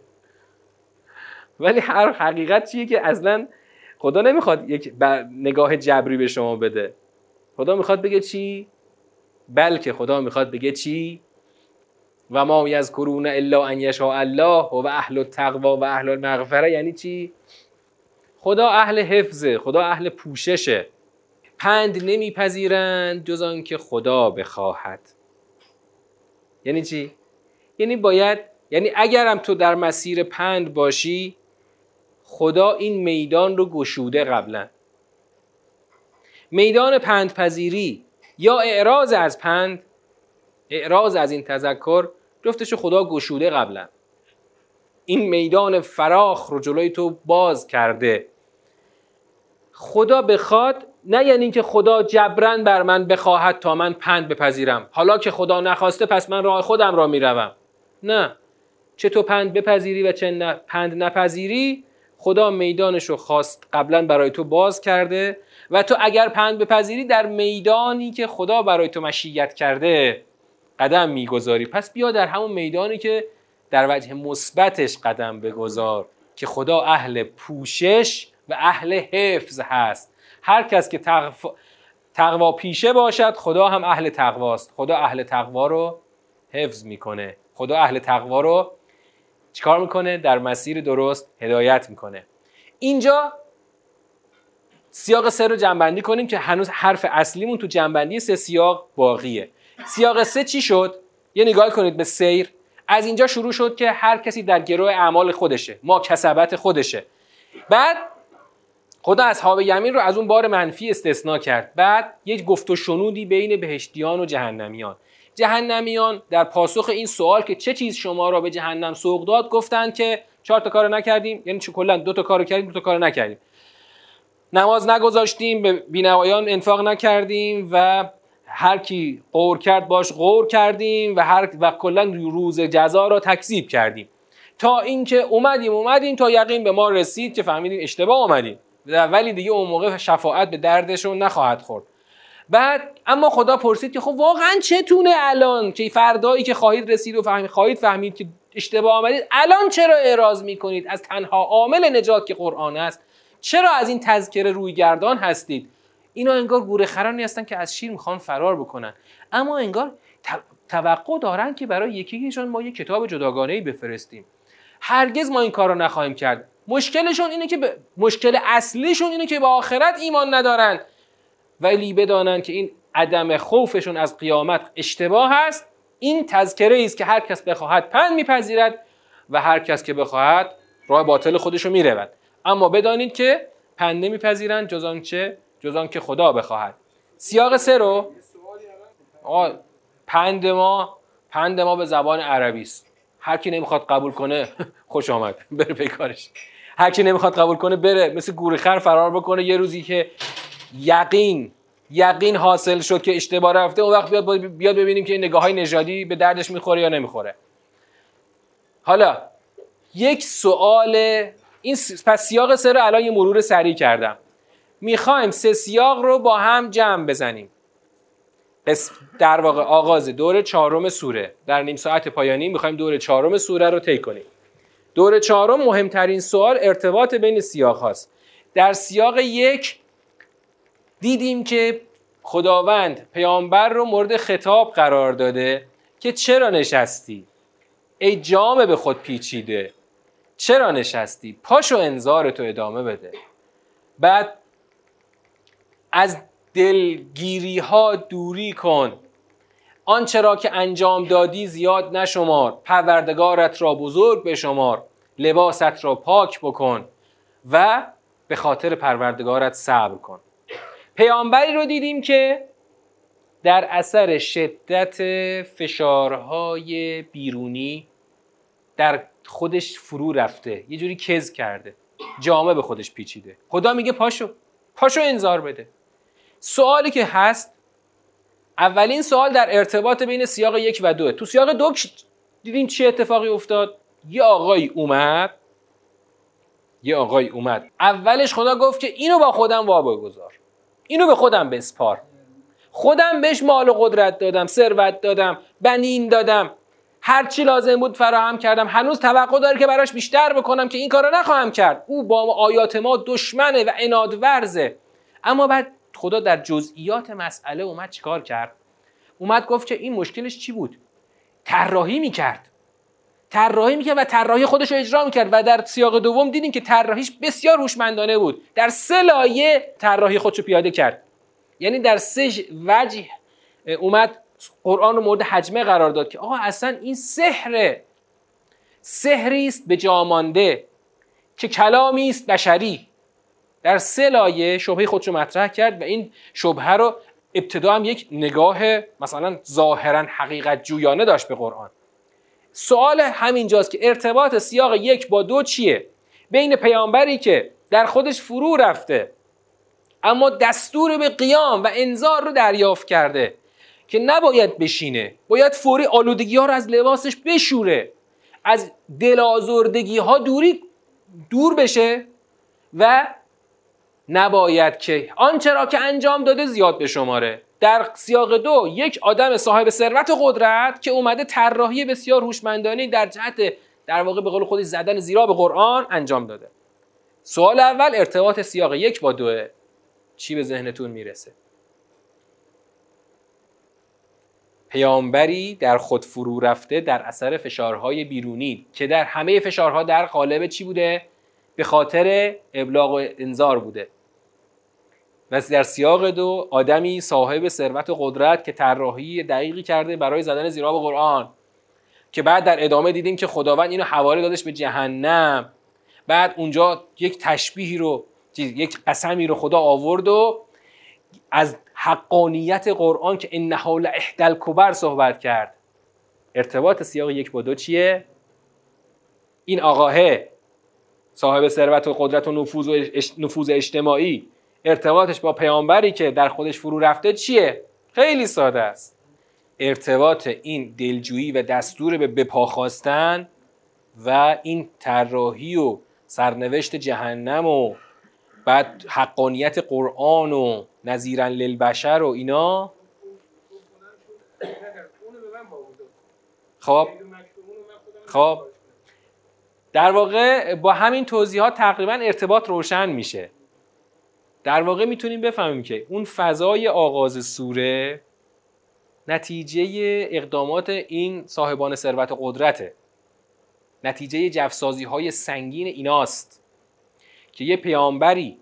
ولی هر حقیقت چیه که اصلا خدا نمی‌خواد یک نگاه جبری به شما بده. خدا می‌خواد بگه چی؟ بلکه خدا می‌خواد بگه چی؟ و ما یذکرون الا ان یشاء الله و اهل التقوا و اهل المغفره. یعنی چی؟ خدا اهل حفظه خدا اهل پوششه. پند نمیپذیرند جز آنکه خدا بخواهد. یعنی چی؟ یعنی باید یعنی اگرم تو در مسیر پند باشی خدا این میدان رو گشوده قبلا. میدان پندپذیری یا اعراض از پند اعراض از این تذکر جفتش خدا گشوده قبلا. این میدان فراخ رو جلوی تو باز کرده. خدا بخواد نه یعنی اینکه خدا جبران بر من بخواهد تا من پند بپذیرم. حالا که خدا نخواسته پس من راه خودم را می‌روم. نه. چه تو پند بپذیری و چه پند نپذیری خدا میدانش رو خواست قبلا برای تو باز کرده و تو اگر پند بپذیری در میدانی که خدا برای تو مشیت کرده. قدم می‌گذاری. پس بیا در همون میدانی که در وجه مثبتش قدم بگذار که خدا اهل پوشش و اهل حفظ هست. هر کس که تقوا پیشه باشد خدا هم اهل تقواست. خدا اهل تقوا رو حفظ می‌کنه. خدا اهل تقوا رو چیکار می‌کنه؟ در مسیر درست هدایت می‌کنه. اینجا سیاق سه رو جنبندی کنیم که هنوز حرف اصلیمون تو جنبندی سه سیاق باقیه. سیاق سه چی شد؟ یه نگاه کنید به سیر. از اینجا شروع شد که هر کسی در گروه اعمال خودشه. ما کسبت خودشه. بعد خدا اصحاب یمین رو از اون بار منفی استثناء کرد. بعد یک گفت و شنودی بین بهشتیان و جهنمیان. جهنمیان در پاسخ این سوال که چه چیز شما را به جهنم سوق داد گفتند که چهار تا کار نکردیم. یعنی چه کلا دو تا کار کردیم دو تا کار نکردیم. نماز نگذاشتیم به بینوایان انفاق نکردیم و هر کی قور کرد باش قور کردیم و هر و کلا روز جزا را تکذیب کردیم. تا اینکه اومدیم اومدیم تا یقین به ما رسید که فهمیدیم اشتباه اومدیم. ولی دیگه اون موقع شفاعت به دردشون نخواهد خورد. بعد اما خدا پرسید که خب واقعا چتونه الان که فردایی که خواهید رسید و فهمید خواهید فهمید که اشتباه آمدید الان چرا اعراض می‌کنید؟ از تنها عامل نجات که قرآن است چرا از این تذکره روی گردان هستید؟ اینا انگار گوره خرانی هستن که از شیر می‌خوان فرار بکنن. اما انگار توقع دارن که برای یکیشون ما یک کتاب جداگانه ای بفرستیم. هرگز ما این کار رو نخواهیم کرد. مشکلشون اینه که ب... مشکل اصلیشون اینه که به آخرت ایمان ندارن. ولی بدانن که این عدم خوفشون از قیامت اشتباه است. این تذکره است که هر کس بخواهد پند میپذیرد و هر کس که بخواهد راه باطل خودشو می‌رود. اما بدانید که پنده میپذیرند جز آنچه جز که خدا بخواهد. سیاق سه رو پند ما پند ما به زبان عربی است. هر کی نمی‌خواد قبول کنه خوش آمد. بره پیکارش هر کی نمی‌خواد قبول کنه بره. مثل گورخر فرار بکنه یه روزی که یقین یقین حاصل شد که اشتباه رفته اون وقت بیاد بیاد ببینیم که این نگاه های نژادی به دردش می‌خوره یا نمی‌خوره. حالا یک سوال این پس سیاق سه رو الان یه مرور سریع کردم. می‌خوایم سه سیاق رو با هم جمع بزنیم. در واقع آغاز دور چهارم سوره. در نیم ساعت پایانی می‌خوایم دور چهارم سوره رو طی کنیم. دور چهارم مهمترین سوال ارتباط بین سیاق هاست. در سیاق یک دیدیم که خداوند پیامبر رو مورد خطاب قرار داده که چرا نشستی؟ ای جامه به خود پیچیده. چرا نشستی؟ پاشو انذار تو ادامه بده. بعد از دلگیری ها دوری کن. آنچه را که انجام دادی زیاد نشمار. پروردگارت را بزرگ بشمار. لباست را پاک بکن و به خاطر پروردگارت صبر کن. پیامبری رو دیدیم که در اثر شدت فشارهای بیرونی در خودش فرو رفته. یه جوری کز کرده. جامعه به خودش پیچیده. خدا میگه پاشو. پاشو انذار بده. سوالی که هست اولین سوال در ارتباط بین سیاق یک و دو. تو سیاق دو دیدیم چه اتفاقی افتاد؟ یه آقای اومد. یه آقای اومد. اولش خدا گفت که اینو با خودم وا بگذار. اینو به خودم بسپار. خودم بهش مال و قدرت دادم ثروت دادم بنین دادم. هر چی لازم بود فراهم کردم. هنوز توقع داره که براش بیشتر بکنم که این کارو نخواهم کرد. او با آیات ما دشمنه و اناد ورزه اما بعد خدا در جزئیات مسئله اومد چیکار کرد؟ اومد گفت که این مشکلش چی بود؟ طراحی می‌کرد. طراحی می‌کرد و طراحی خودش رو اجرا می‌کرد و در سیاق دوم دیدیم که طراحیش بسیار هوشمندانه بود. در سه لایه طراحی خودش رو پیاده کرد. یعنی در سه وجه اومد قرآن رو مورد حجمه قرار داد که آقا اصلا این سحره سحری است به جامانده که کلامی است بشری. در سه لایه شبهه خودش رو مطرح کرد و این شبهه رو ابتدا هم یک نگاه مثلا ظاهرا حقیقت جویانه داشت به قرآن. سوال همینجاست که ارتباط سیاق یک با دو چیه؟ بین پیامبری که در خودش فرو رفته اما دستور به قیام و انذار رو دریافت کرده که نباید بشینه باید فوری آلودگی ها رو از لباسش بشوره از دلازردگی ها دوری دور بشه و نباید که آنچه را که انجام داده زیاد به شماره. در سیاق دو یک آدم صاحب ثروت و قدرت که اومده طراحی بسیار هوشمندانه در جهت در واقع به قول خودی زدن زیرا به قرآن انجام داده. سوال اول ارتباط سیاق یک با دوه چی به ذهنتون می‌رسه؟ پیامبری در خود فرو رفته در اثر فشارهای بیرونی که در همه فشارها در قالب چی بوده؟ به خاطر ابلاغ و انذار بوده. و در سیاق دو آدمی صاحب ثروت و قدرت که طراحی دقیقی کرده برای زدن زیرا به قرآن که بعد در ادامه دیدیم که خداوند اینو حواله دادش به جهنم. بعد اونجا یک تشبیهی رو یک قسمی رو خدا آورد و از حقانیت قرآن که این نحال احدل کبر صحبت کرد. ارتباط سیاق یک با دو چیه؟ این آقاه صاحب ثروت و قدرت و نفوذ, و نفوذ اجتماعی. ارتباطش با پیامبری که در خودش فرو رفته چیه؟ خیلی ساده است. ارتباط این دلجویی و دستور به بپا خواستن و این طراحی و سرنوشت جهنم و بعد حقانیت قرآن و نظیرا للبشر و اینا. خب. خب. در واقع با همین توضیحات تقریبا ارتباط روشن میشه. در واقع می‌تونیم بفهمیم که اون فضای آغاز سوره نتیجه اقدامات این صاحبان ثروت و قدرته. نتیجه جفسازی های سنگین ایناست که یه پیامبری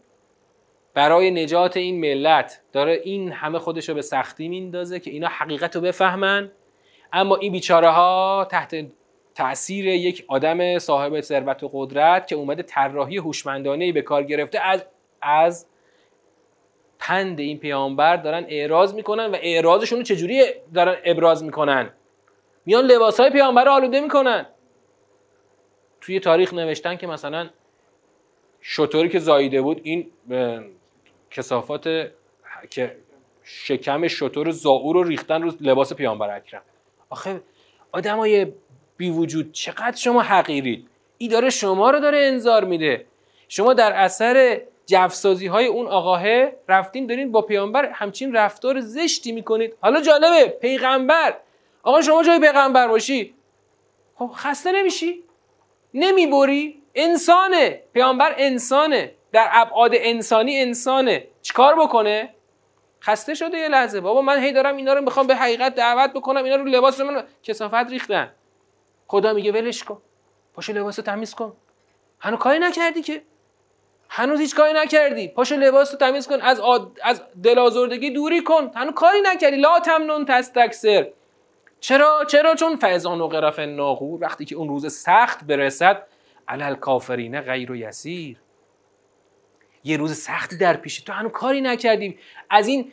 برای نجات این ملت داره این همه خودش رو به سختی میندازه که اینا حقیقت رو بفهمن اما این بیچاره ها تحت تاثیر یک آدم صاحب ثروت و قدرت که اومده طراحی هوشمندانه به کار گرفته از از پند این پیامبر دارن اعراض می‌کنن و اعراضشون رو چجوری دارن ابراز می‌کنن؟ میان لباس های پیامبر رو آلوده می‌کنن. توی تاریخ نوشتن که مثلا شطوری که زاییده بود این کسافات که شکم شطور زاور رو ریختن رو لباس پیامبر اکرم. آخه آدمای بی وجود. چقدر شما حقیرید. ای داره شما رو داره انذار میده. شما در اثر جفسازی های اون آقاه رفتین دارین با پیامبر همچین رفتار زشتی می‌کنید. حالا جالبه پیغمبر. آقا شما جای پیغمبر باشی. خب خسته نمیشی؟ نمی‌بری. انسانه. پیامبر انسانه. در ابعاد انسانی انسانه. چیکار بکنه؟ خسته شده یه لحظه. بابا من هی دارم اینا رو می‌خوام به حقیقت دعوت بکنم. اینا رو لباس من کسافت ریختن. خدا میگه ولش کن. پاشو لباس رو تمیز کن. هنو کاری نکردی که؟ هنوز هیچ کاری نکردی. پاشو لباس رو تمیز کن. از آد... از دلازردگی دوری کن. هنو کاری نکردی. لا تمنون تستکسر چرا؟ چرا؟ چون فیضان و قرف ناغور وقتی که اون روز سخت برسد علل کافرینه غیر و یسیر. یه روز سختی در پیشه تو. هنوز کاری نکردی. از این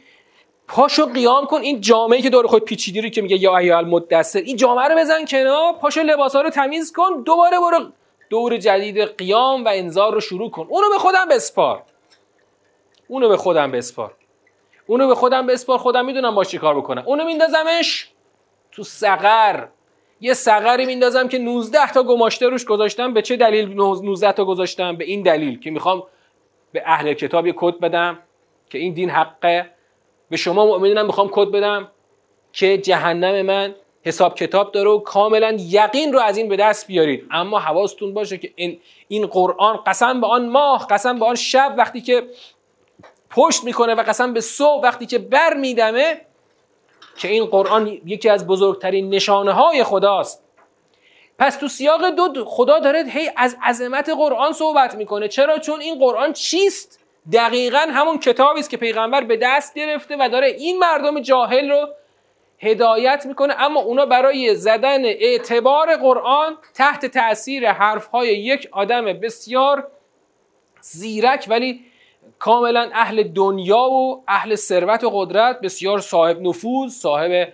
پاشو قیام کن. این جامعه که دور خود پیچیدی رو که میگه یا ایها المدثر این جامعه رو بزن کنار. پاشو لباسا رو تمیز کن. دوباره برو دور جدید قیام و انذار رو شروع کن. اونو به خودم بسپار. اونو به خودم بسپار. اونو به خودم بسپار. خودم می‌دونم باش چی کار بکنم. اونو میندازمش تو سقر. یه سقری میندازم که 19 تا گماشته روش گذاشتم. به چه دلیل 19 تا گذاشتم؟ به این دلیل که می‌خوام به اهل کتاب یه کد بدم که این دین حقه. به شما مؤمنینم می‌خوام کد بدم که جهنم من حساب کتاب داره و کاملا یقین رو از این به دست بیارید. اما حواستون باشه که این, این قرآن قسم به آن ماه قسم به آن شب وقتی که پشت می‌کنه و قسم به صبح وقتی که بر میدمه که این قرآن یکی از بزرگترین نشانه های خداست. پس تو سیاق دو خدا داره هی از عظمت قرآن صحبت می‌کنه. چرا؟ چون این قرآن چیست؟ دقیقا همون کتابی است که پیغمبر به دست گرفته و داره این مردم جاهل رو هدایت می‌کنه اما اونا برای زدن اعتبار قرآن تحت تاثیر حرفهای یک آدم بسیار زیرک ولی کاملا اهل دنیا و اهل ثروت و قدرت بسیار صاحب نفوذ صاحب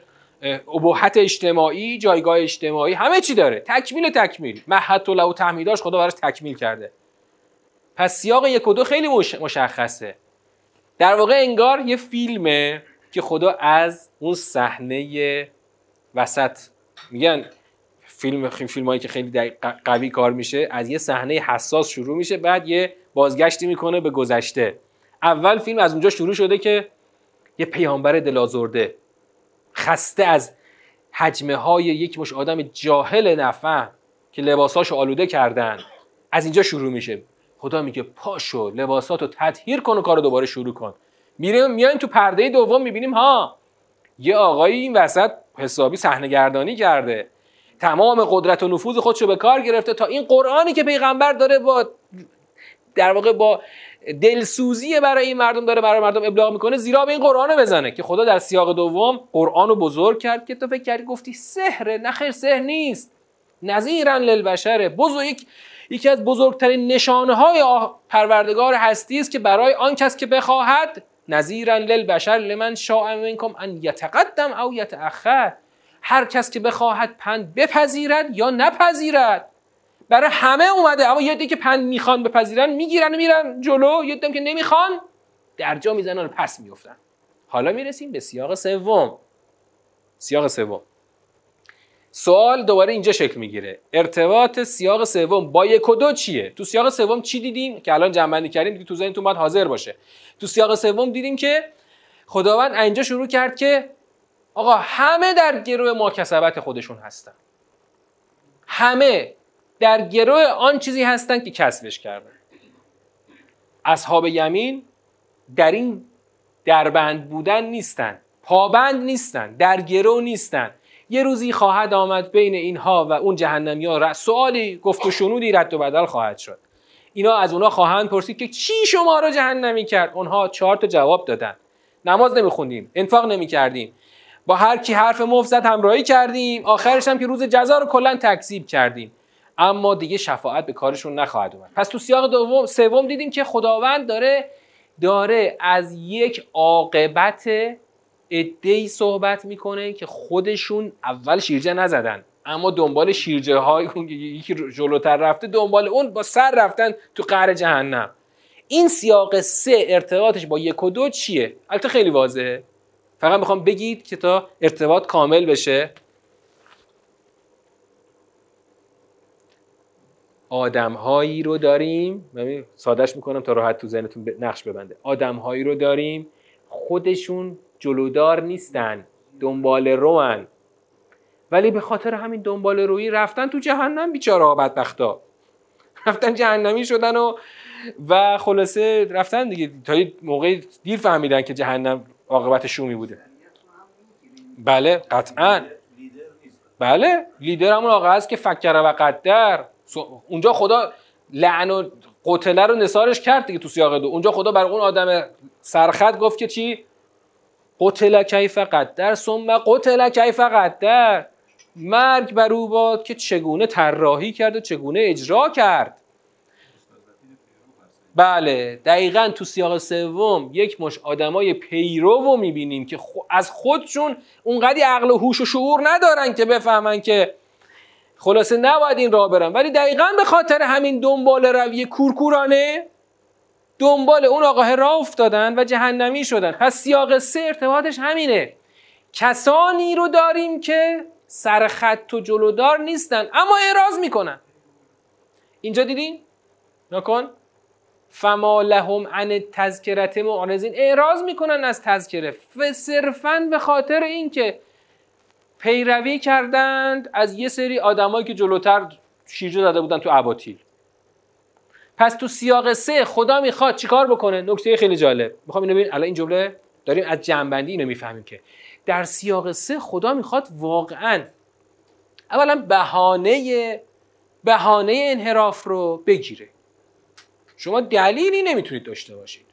ابهت اجتماعی جایگاه اجتماعی همه چی داره. تکمیل تکمیل. محت و تحمیداش خدا براش تکمیل کرده. پس سیاق یک و دو خیلی مشخصه. در واقع انگار یه فیلمه که خدا از اون صحنه وسط میگن فیلم فیلم هایی که خیلی قوی کار میشه از یه صحنه حساس شروع میشه بعد یه بازگشتی می‌کنه به گذشته. اول فیلم از اونجا شروع شده که یه پیامبر دلازرده خسته از حجمه های یک مش آدم جاهل نفهم که لباساشو آلوده کردن از اینجا شروع میشه. خدا میگه پاشو لباساتو تطهیر کن و کارو دوباره شروع کن. میریم میایم تو پرده دوم می‌بینیم ها یه آقایی این وسط حسابی صحنه گردانی کرده. تمام قدرت و نفوذ خودشو به کار گرفته تا این قرآنی که پیغمبر داره با در واقع با دلسوزی برای این مردم داره برای مردم ابلاغ می‌کنه زیرا به این قرآن بزنه که خدا در سیاق دوم قرآن رو بزرگ کرد که تو فکر کردی گفتی سحره نخیر سحر نیست. نظیرا للبشره. بزرگ یکی از بزرگترین نشانه های پروردگار هستی است که برای آن کس که بخواهد نظیرا للبشر لمن شاء منکم ان یتقدم او یتأخر. هر کس که بخواهد پند بپذیرد یا نپذیرد. برای همه اومده اما یه که پند می‌خوان بپذیرن می‌گیرن و میرن جلو. یه که نمی‌خوان در جا می‌زنن و پس میفتن. حالا می‌رسیم به سیاق سوم. سیاق سوم. سوال دوباره اینجا شکل می‌گیره. ارتباط سیاق سوم با یک و دو چیه؟ تو سیاق سوم چی دیدیم؟ که الان جنبندی کردیم دیگه تو ذهنتون باید حاضر باشه. تو سیاق سوم دیدیم که خداوند اینجا شروع کرد که آقا همه در گروه ما کسبت خودشون هستن. همه در گروه آن چیزی هستن که کسبش کردن. اصحاب یمین در این دربند بودن نیستن پابند نیستن در گروه نیستن. یه روزی خواهد آمد بین اینها و اون جهنمی ها سوالی گفت و شنودی رد و بدل خواهد شد. اینا از اونا خواهند پرسید که چی شما رو جهنمی کرد؟ اونها چهار تا جواب دادن نماز نمیخوندیم انفاق نمی‌کردیم. با هر کی حرف مفزد همراهی کردیم. آخرش هم که روز جزا رو کلا تکذیب کردیم. اما دیگه شفاعت به کارشون نخواهد اومد. پس تو سیاق دوم سوم دیدیم که خداوند داره داره از یک عاقبت ادهی صحبت می‌کنه که خودشون اول شیرجه نزدن. اما دنبال شیرجه های یکی جلوتر رفته دنبال اون با سر رفتن تو قهر جهنم. این سیاق سه ارتباطش با یک و دو چیه؟ البته خیلی واضحه. فقط می‌خوام بگید که تا ارتباط کامل بشه. آدمهایی رو داریم. من سادش می‌کنم تا راحت تو ذهنتون نقش ببنده. آدمهایی رو داریم. خودشون جلودار نیستن دنبال روان. ولی به خاطر همین دنبال روی رفتن تو جهنم بیچاره بدبختا. رفتن جهنمی شدن و و خلاصه رفتن دیگه. تا یه موقعی دیر فهمیدن که جهنم عاقبت شومی بوده. بله قطعا. بله لیدر همون آقا هست که فکر و قدر. اونجا خدا لعن و قتله رو نثارش کرد دیگه تو سیاق دو. اونجا خدا بر اون آدم سرخط گفت که چی؟ قتل کیف قدر ثم قتل کیف قدر. مرگ بر او باد که چگونه طراحی کرد و چگونه اجرا کرد. بله دقیقا تو سیاق سوم یک مش آدمای پیرو رو می‌بینیم که از خودشون اونقدی عقل و هوش و شعور ندارن که بفهمن که خلاصه نباید این راه برن. ولی دقیقا به خاطر همین دنبال روی کورکورانه دنبال اون آقاه راه افتادن و جهنمی شدن. پس سیاق سه ارتباطش همینه. کسانی رو داریم که سرخط و جلودار نیستن اما اعراض می‌کنن. اینجا دیدین؟ نکن فما لهم عن تذکرت معرضین اعراض می‌کنن از تذکره. صرفا به خاطر اینکه پیروی کردند از یه سری آدمایی که جلوتر شیرجه داده بودن تو اباطیل. پس تو سیاق سه خدا می‌خواد چیکار بکنه؟ نکته خیلی جالب. می‌خوام اینو ببین الان این جمله داریم از جنبندی اینو می‌فهمیم که در سیاق سه خدا می‌خواد واقعا اولا بهانه بهانه انحراف رو بگیره. شما دلیلی نمی‌تونید داشته باشید.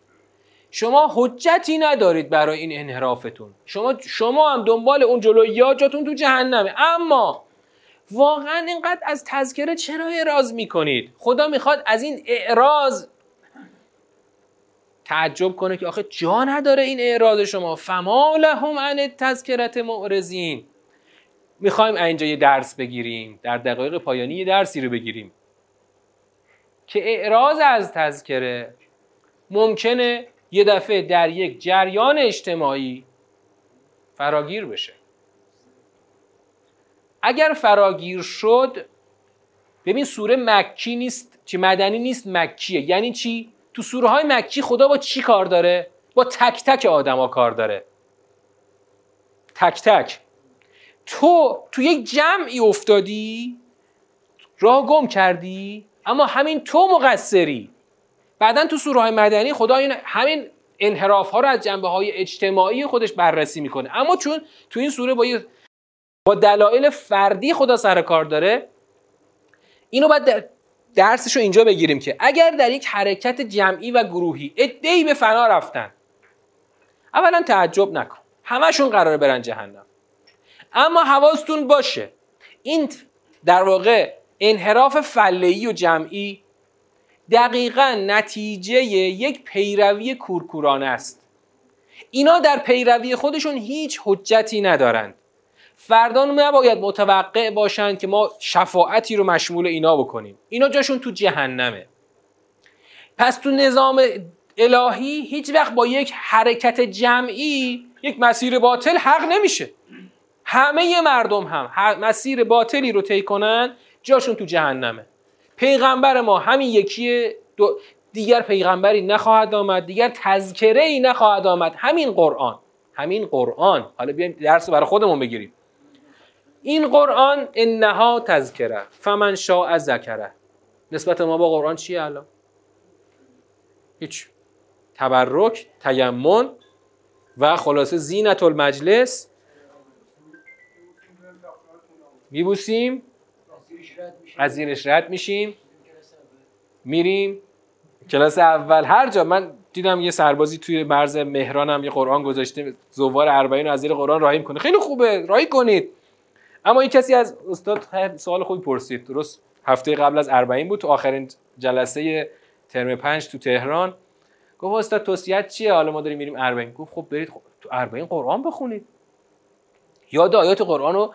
شما حجتی ندارید برای این انحرافتون. شما شما هم دنبال اون جلو یا جاتون تو جهنمه. اما واقعا اینقدر از تذکره چرا اعراض می‌کنید؟ خدا می‌خواد از این اعراض تعجب کنه که آخه جا نداره این اعراض شما. فما لهم عن تذکرت معرضین می‌خوایم اینجا یه درس بگیریم. در دقایق پایانی یه درسی رو بگیریم. که اعراض از تذکره ممکنه یه دفعه در یک جریان اجتماعی فراگیر بشه. اگر فراگیر شد ببین سوره مکی نیست چی مدنی نیست مکیه. یعنی چی؟ تو سوره های مکی خدا با چی کار داره؟ با تک تک آدما کار داره. تک تک. تو تو یک جمعی افتادی راه گم کردی اما همین تو مقصری. بعدا تو سوره های مدنی خدا این همین انحراف ها رو از جنبه های اجتماعی خودش بررسی می‌کنه. اما چون تو این سوره با با دلایل فردی خدا سر کار داره اینو باید درسش رو اینجا بگیریم که اگر در یک حرکت جمعی و گروهی ادهی به فنا رفتن اولا تعجب نکن. همشون قراره برن جهنم. اما حواستون باشه این در واقع انحراف فلهی و جمعی دقیقا نتیجه یک پیروی کورکورانه است. اینا در پیروی خودشون هیچ حجتی ندارند. فردان نباید متوقع باشند که ما شفاعتی رو مشمول اینا بکنیم. اینا جاشون تو جهنمه. پس تو نظام الهی هیچ وقت با یک حرکت جمعی یک مسیر باطل حق نمیشه. همه مردم هم مسیر باطلی رو طی کنن جاشون تو جهنمه. پیغمبر ما همین یکی دیگر پیغمبری نخواهد آمد دیگر تذکره ای نخواهد آمد. همین قرآن. همین قرآن. حالا بیایم درس برای خودمون بگیریم. این قرآن انها تذکره فمن شاء ذکره. نسبت ما با قرآن چیه الان؟ هیچ. تبرک تیمن و خلاصه زینت المجلس میبوسیم. از زیرش رد میشیم. میریم. کلاس اول. هر جا. من دیدم یه سربازی توی مرز مهرانم یه قرآن گذاشته. زوار اربعین از زیر قرآن راهی کنه خیلی خوبه. راهی کنید. اما این کسی از استاد سوال خوبی پرسید. درست هفته قبل از اربعین بود تو آخرین جلسه ترم پنج تو تهران. گفت استاد توصیت چیه؟ حالا ما داریم میریم اربعین. گفت خب برید تو اربعین قرآن بخونید. یاد آیات قرآن رو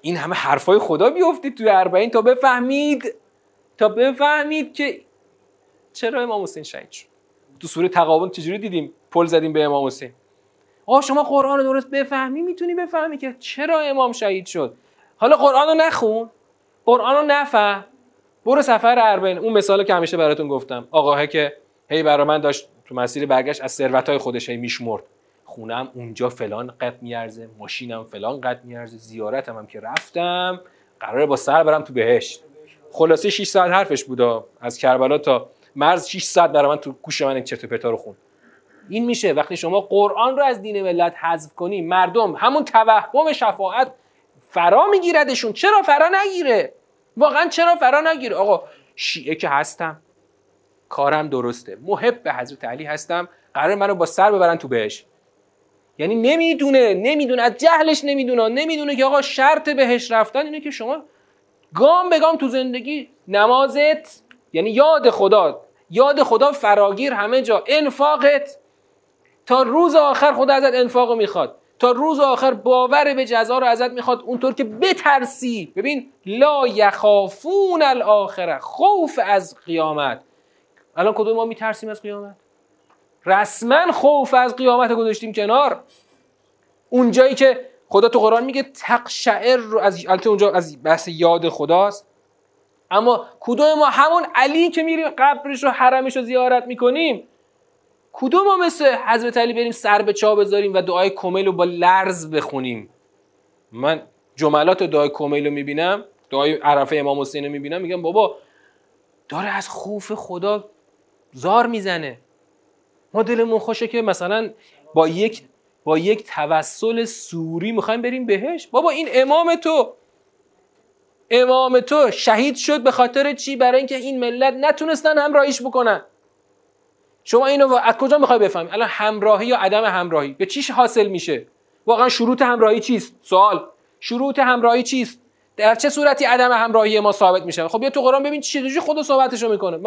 این همه حرفای خدا بیفتید توی اربعین تا بفهمید. تا بفهمید که چرا امام حسین شهید شد. تو سوره تقابل چجوری دیدیم؟ پل زدیم به امام حسین. آه شما قرآن رو درست بفهمی؟ می‌تونی بفهمی که چرا امام شهید شد. حالا قرآن رو نخون. قرآن رو نفهم. برو سفر اربعین. اون مثال که همیشه براتون گفتم. آقاه که هی برا من داشت تو مسیر برگشت از های خودش هی میشمرد. خونم اونجا فلان قد میارزه ماشینم فلان قد میارزه زیارتم هم که رفتم قراره با سر برم تو بهشت. خلاصه 6 ساعت حرفش بودا. از کربلا تا مرز 6 ساعت برای من تو گوش من چرت و پرتا رو خون. این میشه وقتی شما قرآن رو از دین ملت حذف کنی مردم همون توهم شفاعت فرا میگیردشون. چرا فرا نگیره؟ واقعا چرا فرا نگیره؟ آقا شیعه که هستم کارم درسته. محب به حضرت علی هستم قرار منو با سر ببرن تو بهش. یعنی نمی‌دونه نمی‌دونه از جهلش نمی‌دونه نمی‌دونه که آقا شرط بهش رفتن اینه که شما گام به گام تو زندگی نمازت یعنی یاد خدا یاد خدا فراگیر همه جا. انفاقت تا روز آخر خدا ازت انفاق می‌خواد. تا روز آخر باور به جزا رو ازت می‌خواد. اونطور که بترسی. ببین لا یخافون الاخره خوف از قیامت. الان کدوم ما میترسیم از قیامت؟ رسما خوف از قیامت گذاشتیم کنار. اونجایی که خدا تو قرآن میگه تقشعر رو از البته اونجا از بحث یاد خداست. اما کدوم ما؟ همون علی که میریم قبرش رو حرمش رو زیارت می‌کنیم. کدوم ما مثل حضرت علی بریم سر به چا بذاریم و دعای کمیل رو با لرز بخونیم؟ من جملات دعای کمیل رو می‌بینم دعای عرفه امام حسین رو می‌بینم میگم بابا داره از خوف خدا زار می‌زنه. ما دلمون خوشه که مثلا با یک با یک توسل سوری می‌خوایم بریم بهش. بابا این امام تو امام تو شهید شد به خاطر چی؟ برای اینکه این ملت نتونستن همراهیش بکنن. شما اینو از کجا می‌خوای بفهمی؟ الان همراهی یا عدم همراهی؟ به چیش حاصل میشه؟ واقعا شروط همراهی چیست؟ سوال. شروط همراهی چیست؟ در چه صورتی عدم همراهی ما ثابت میشه؟ خب بیا تو قرآن ببین چجوری خدا صحبتشو می‌کنه.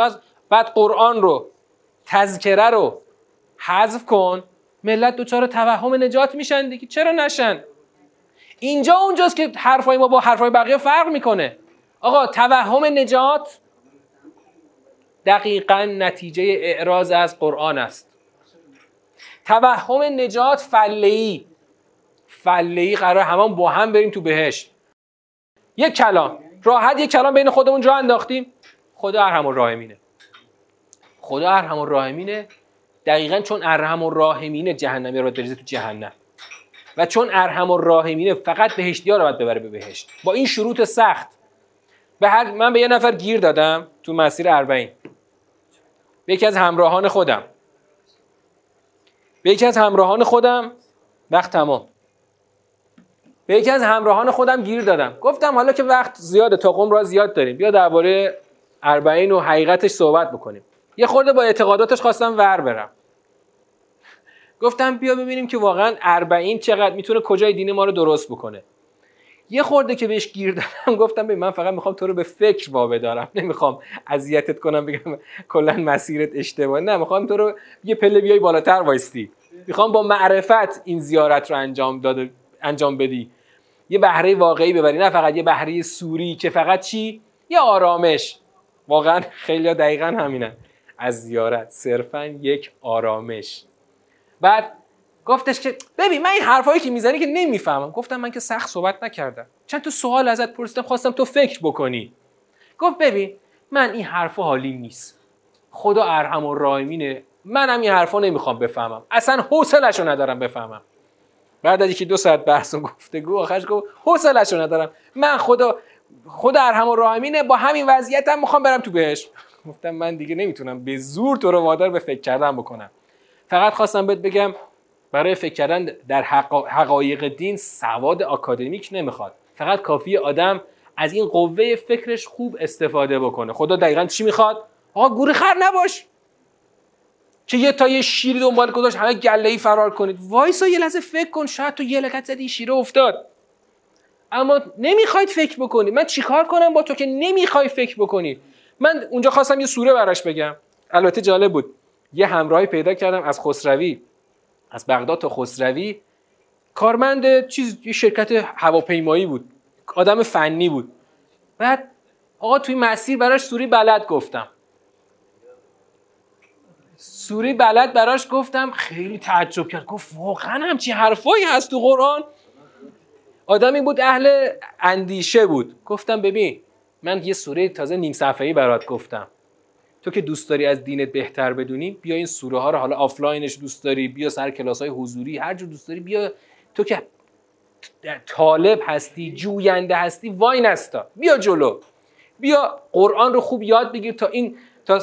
بعد قرآن رو تذکره رو حذف کن. ملت دوچار توهم نجات میشن دیگه. چرا نشن؟ اینجا اونجاست که حرفای ما با حرفای بقیه فرق می‌کنه. آقا توهم نجات دقیقا نتیجه اعراض از قرآن است. توهم نجات فلهی فلهی قرار همان با هم بریم تو بهش یک کلام. راحت یک کلام بین خودمون جا انداختیم. خدا ارحم الراحمینه خدا ارحم الراحمینه دقیقا چون ارحم الراحمینه جهنمی را بریزه تو جهنم. و چون ارحم الراحمینه فقط بهشتی ها رو باید ببره به بهشت. با این شروط سخت. به هر من به یه نفر گیر دادم تو مسیر اربعین. به یکی از همراهان خودم. به یکی از همراهان خودم وقت تمام. به یکی از همراهان خودم گیر دادم. گفتم حالا که وقت زیاده تا قم را زیاد داریم. بیا درباره اربعین و حقیقتش صحبت بکنیم. یه خورده با اعتقاداتش خواستم ور برم. گفتم بیا ببینیم که واقعا اربعین چقدر می‌تونه کجای دین ما رو درست بکنه. یه خورده که بهش گیر دادم گفتم ببین من فقط می‌خوام تو رو به فکر وابدارم نمی‌خوام اذیتت کنم بگم کلا مسیرت اشتباه. نه می‌خوام تو رو یه پله بیای بالاتر وایستی. می‌خوام با معرفت این زیارت رو انجام داده انجام بدی. یه بهره واقعی ببری. نه فقط یه بهره سوری که فقط چی؟ یه آرامش. واقعا خیلی دقیقا همینن. از زیارت. صرفا یک آرامش. بعد گفتش که ببین من این حرفایی که می‌زنی که نمی‌فهمم. گفتم من که سخت صحبت نکردم. چند تو سوال ازت پرسیدم خواستم تو فکر بکنی. گفت ببین من این حرفا حالی نیست. خدا ارحم و رایمینه. منم این حرفا نمی‌خوام بفهمم. اصلا حوصله‌شو ندارم بفهمم. بعد از یکی دو ساعت بحث و گفتگو آخرش گفت حوصله‌شو ندارم. من خدا خدا ارحم و راهمینه با همین وضعیتم می‌خوام برم تو بهش. گفتم من دیگه نمی‌تونم به زور تو رو وادار به فکر کردن بکنم. فقط خواستم بهت بگم برای فکر کردن در حقایق دین سواد آکادمیک نمی‌خواد. فقط کافی آدم از این قوه فکرش خوب استفاده بکنه. خدا دقیقا چی می‌خواد؟ آقا گوری خر نباش! که یه تا یه شیر دنبال گذاشت همه گله ای فرار کنید. وایسا یه لحظه فکر کن شاید تو یه لکت زدی شیره افتاد. اما نمی‌خواید فکر بکنید. من چیکار کنم با تو که نمی‌خوای فکر بکنی؟ من اونجا خواستم یه سوره براش بگم. البته جالب بود. یه همراهی پیدا کردم از خسروی. از بغداد تا خسروی کارمند چیز یه شرکت هواپیمایی بود. آدم فنی بود. بعد آقا توی مسیر براش سوره‌ی بلد گفتم. سوره‌ی بلد براش گفتم خیلی تعجب کرد. گفت واقعا همچی حرفایی هست تو قرآن؟ آدمی بود اهل اندیشه بود. گفتم ببین من یه سوره تازه نیم صفحه‌ای برات گفتم. تو که دوست داری از دینت بهتر بدونی بیا این سوره ها رو حالا آفلاینش دوست داری بیا سر کلاس های حضوری هر جور دوست داری بیا. تو که طالب هستی جوینده هستی وای نستا. بیا جلو. بیا قرآن رو خوب یاد بگیر تا این تا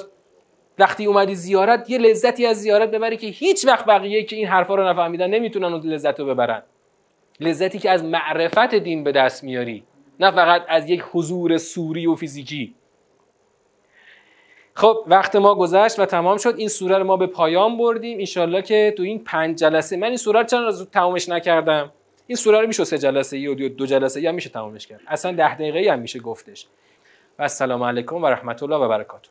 وقتی اومدی زیارت یه لذتی از زیارت ببری که هیچ وقت بقیه که این حرفا رو نفهمیدن نمی‌تونن اون لذت رو ببرن. لذتی که از معرفت دین به دست میاری نه فقط از یک حضور سوری و فیزیکی. خب وقت ما گذشت و تمام شد. این سوره رو ما به پایان بردیم. انشالله که تو این پنج جلسه من این سوره رو چند روز تمامش نکردم. این سوره رو میشه سه جلسه یا دو جلسه یا میشه تمامش کرد. اصلا ده دقیقه هم میشه گفتش. و السلام علیکم و رحمت الله و برکاته.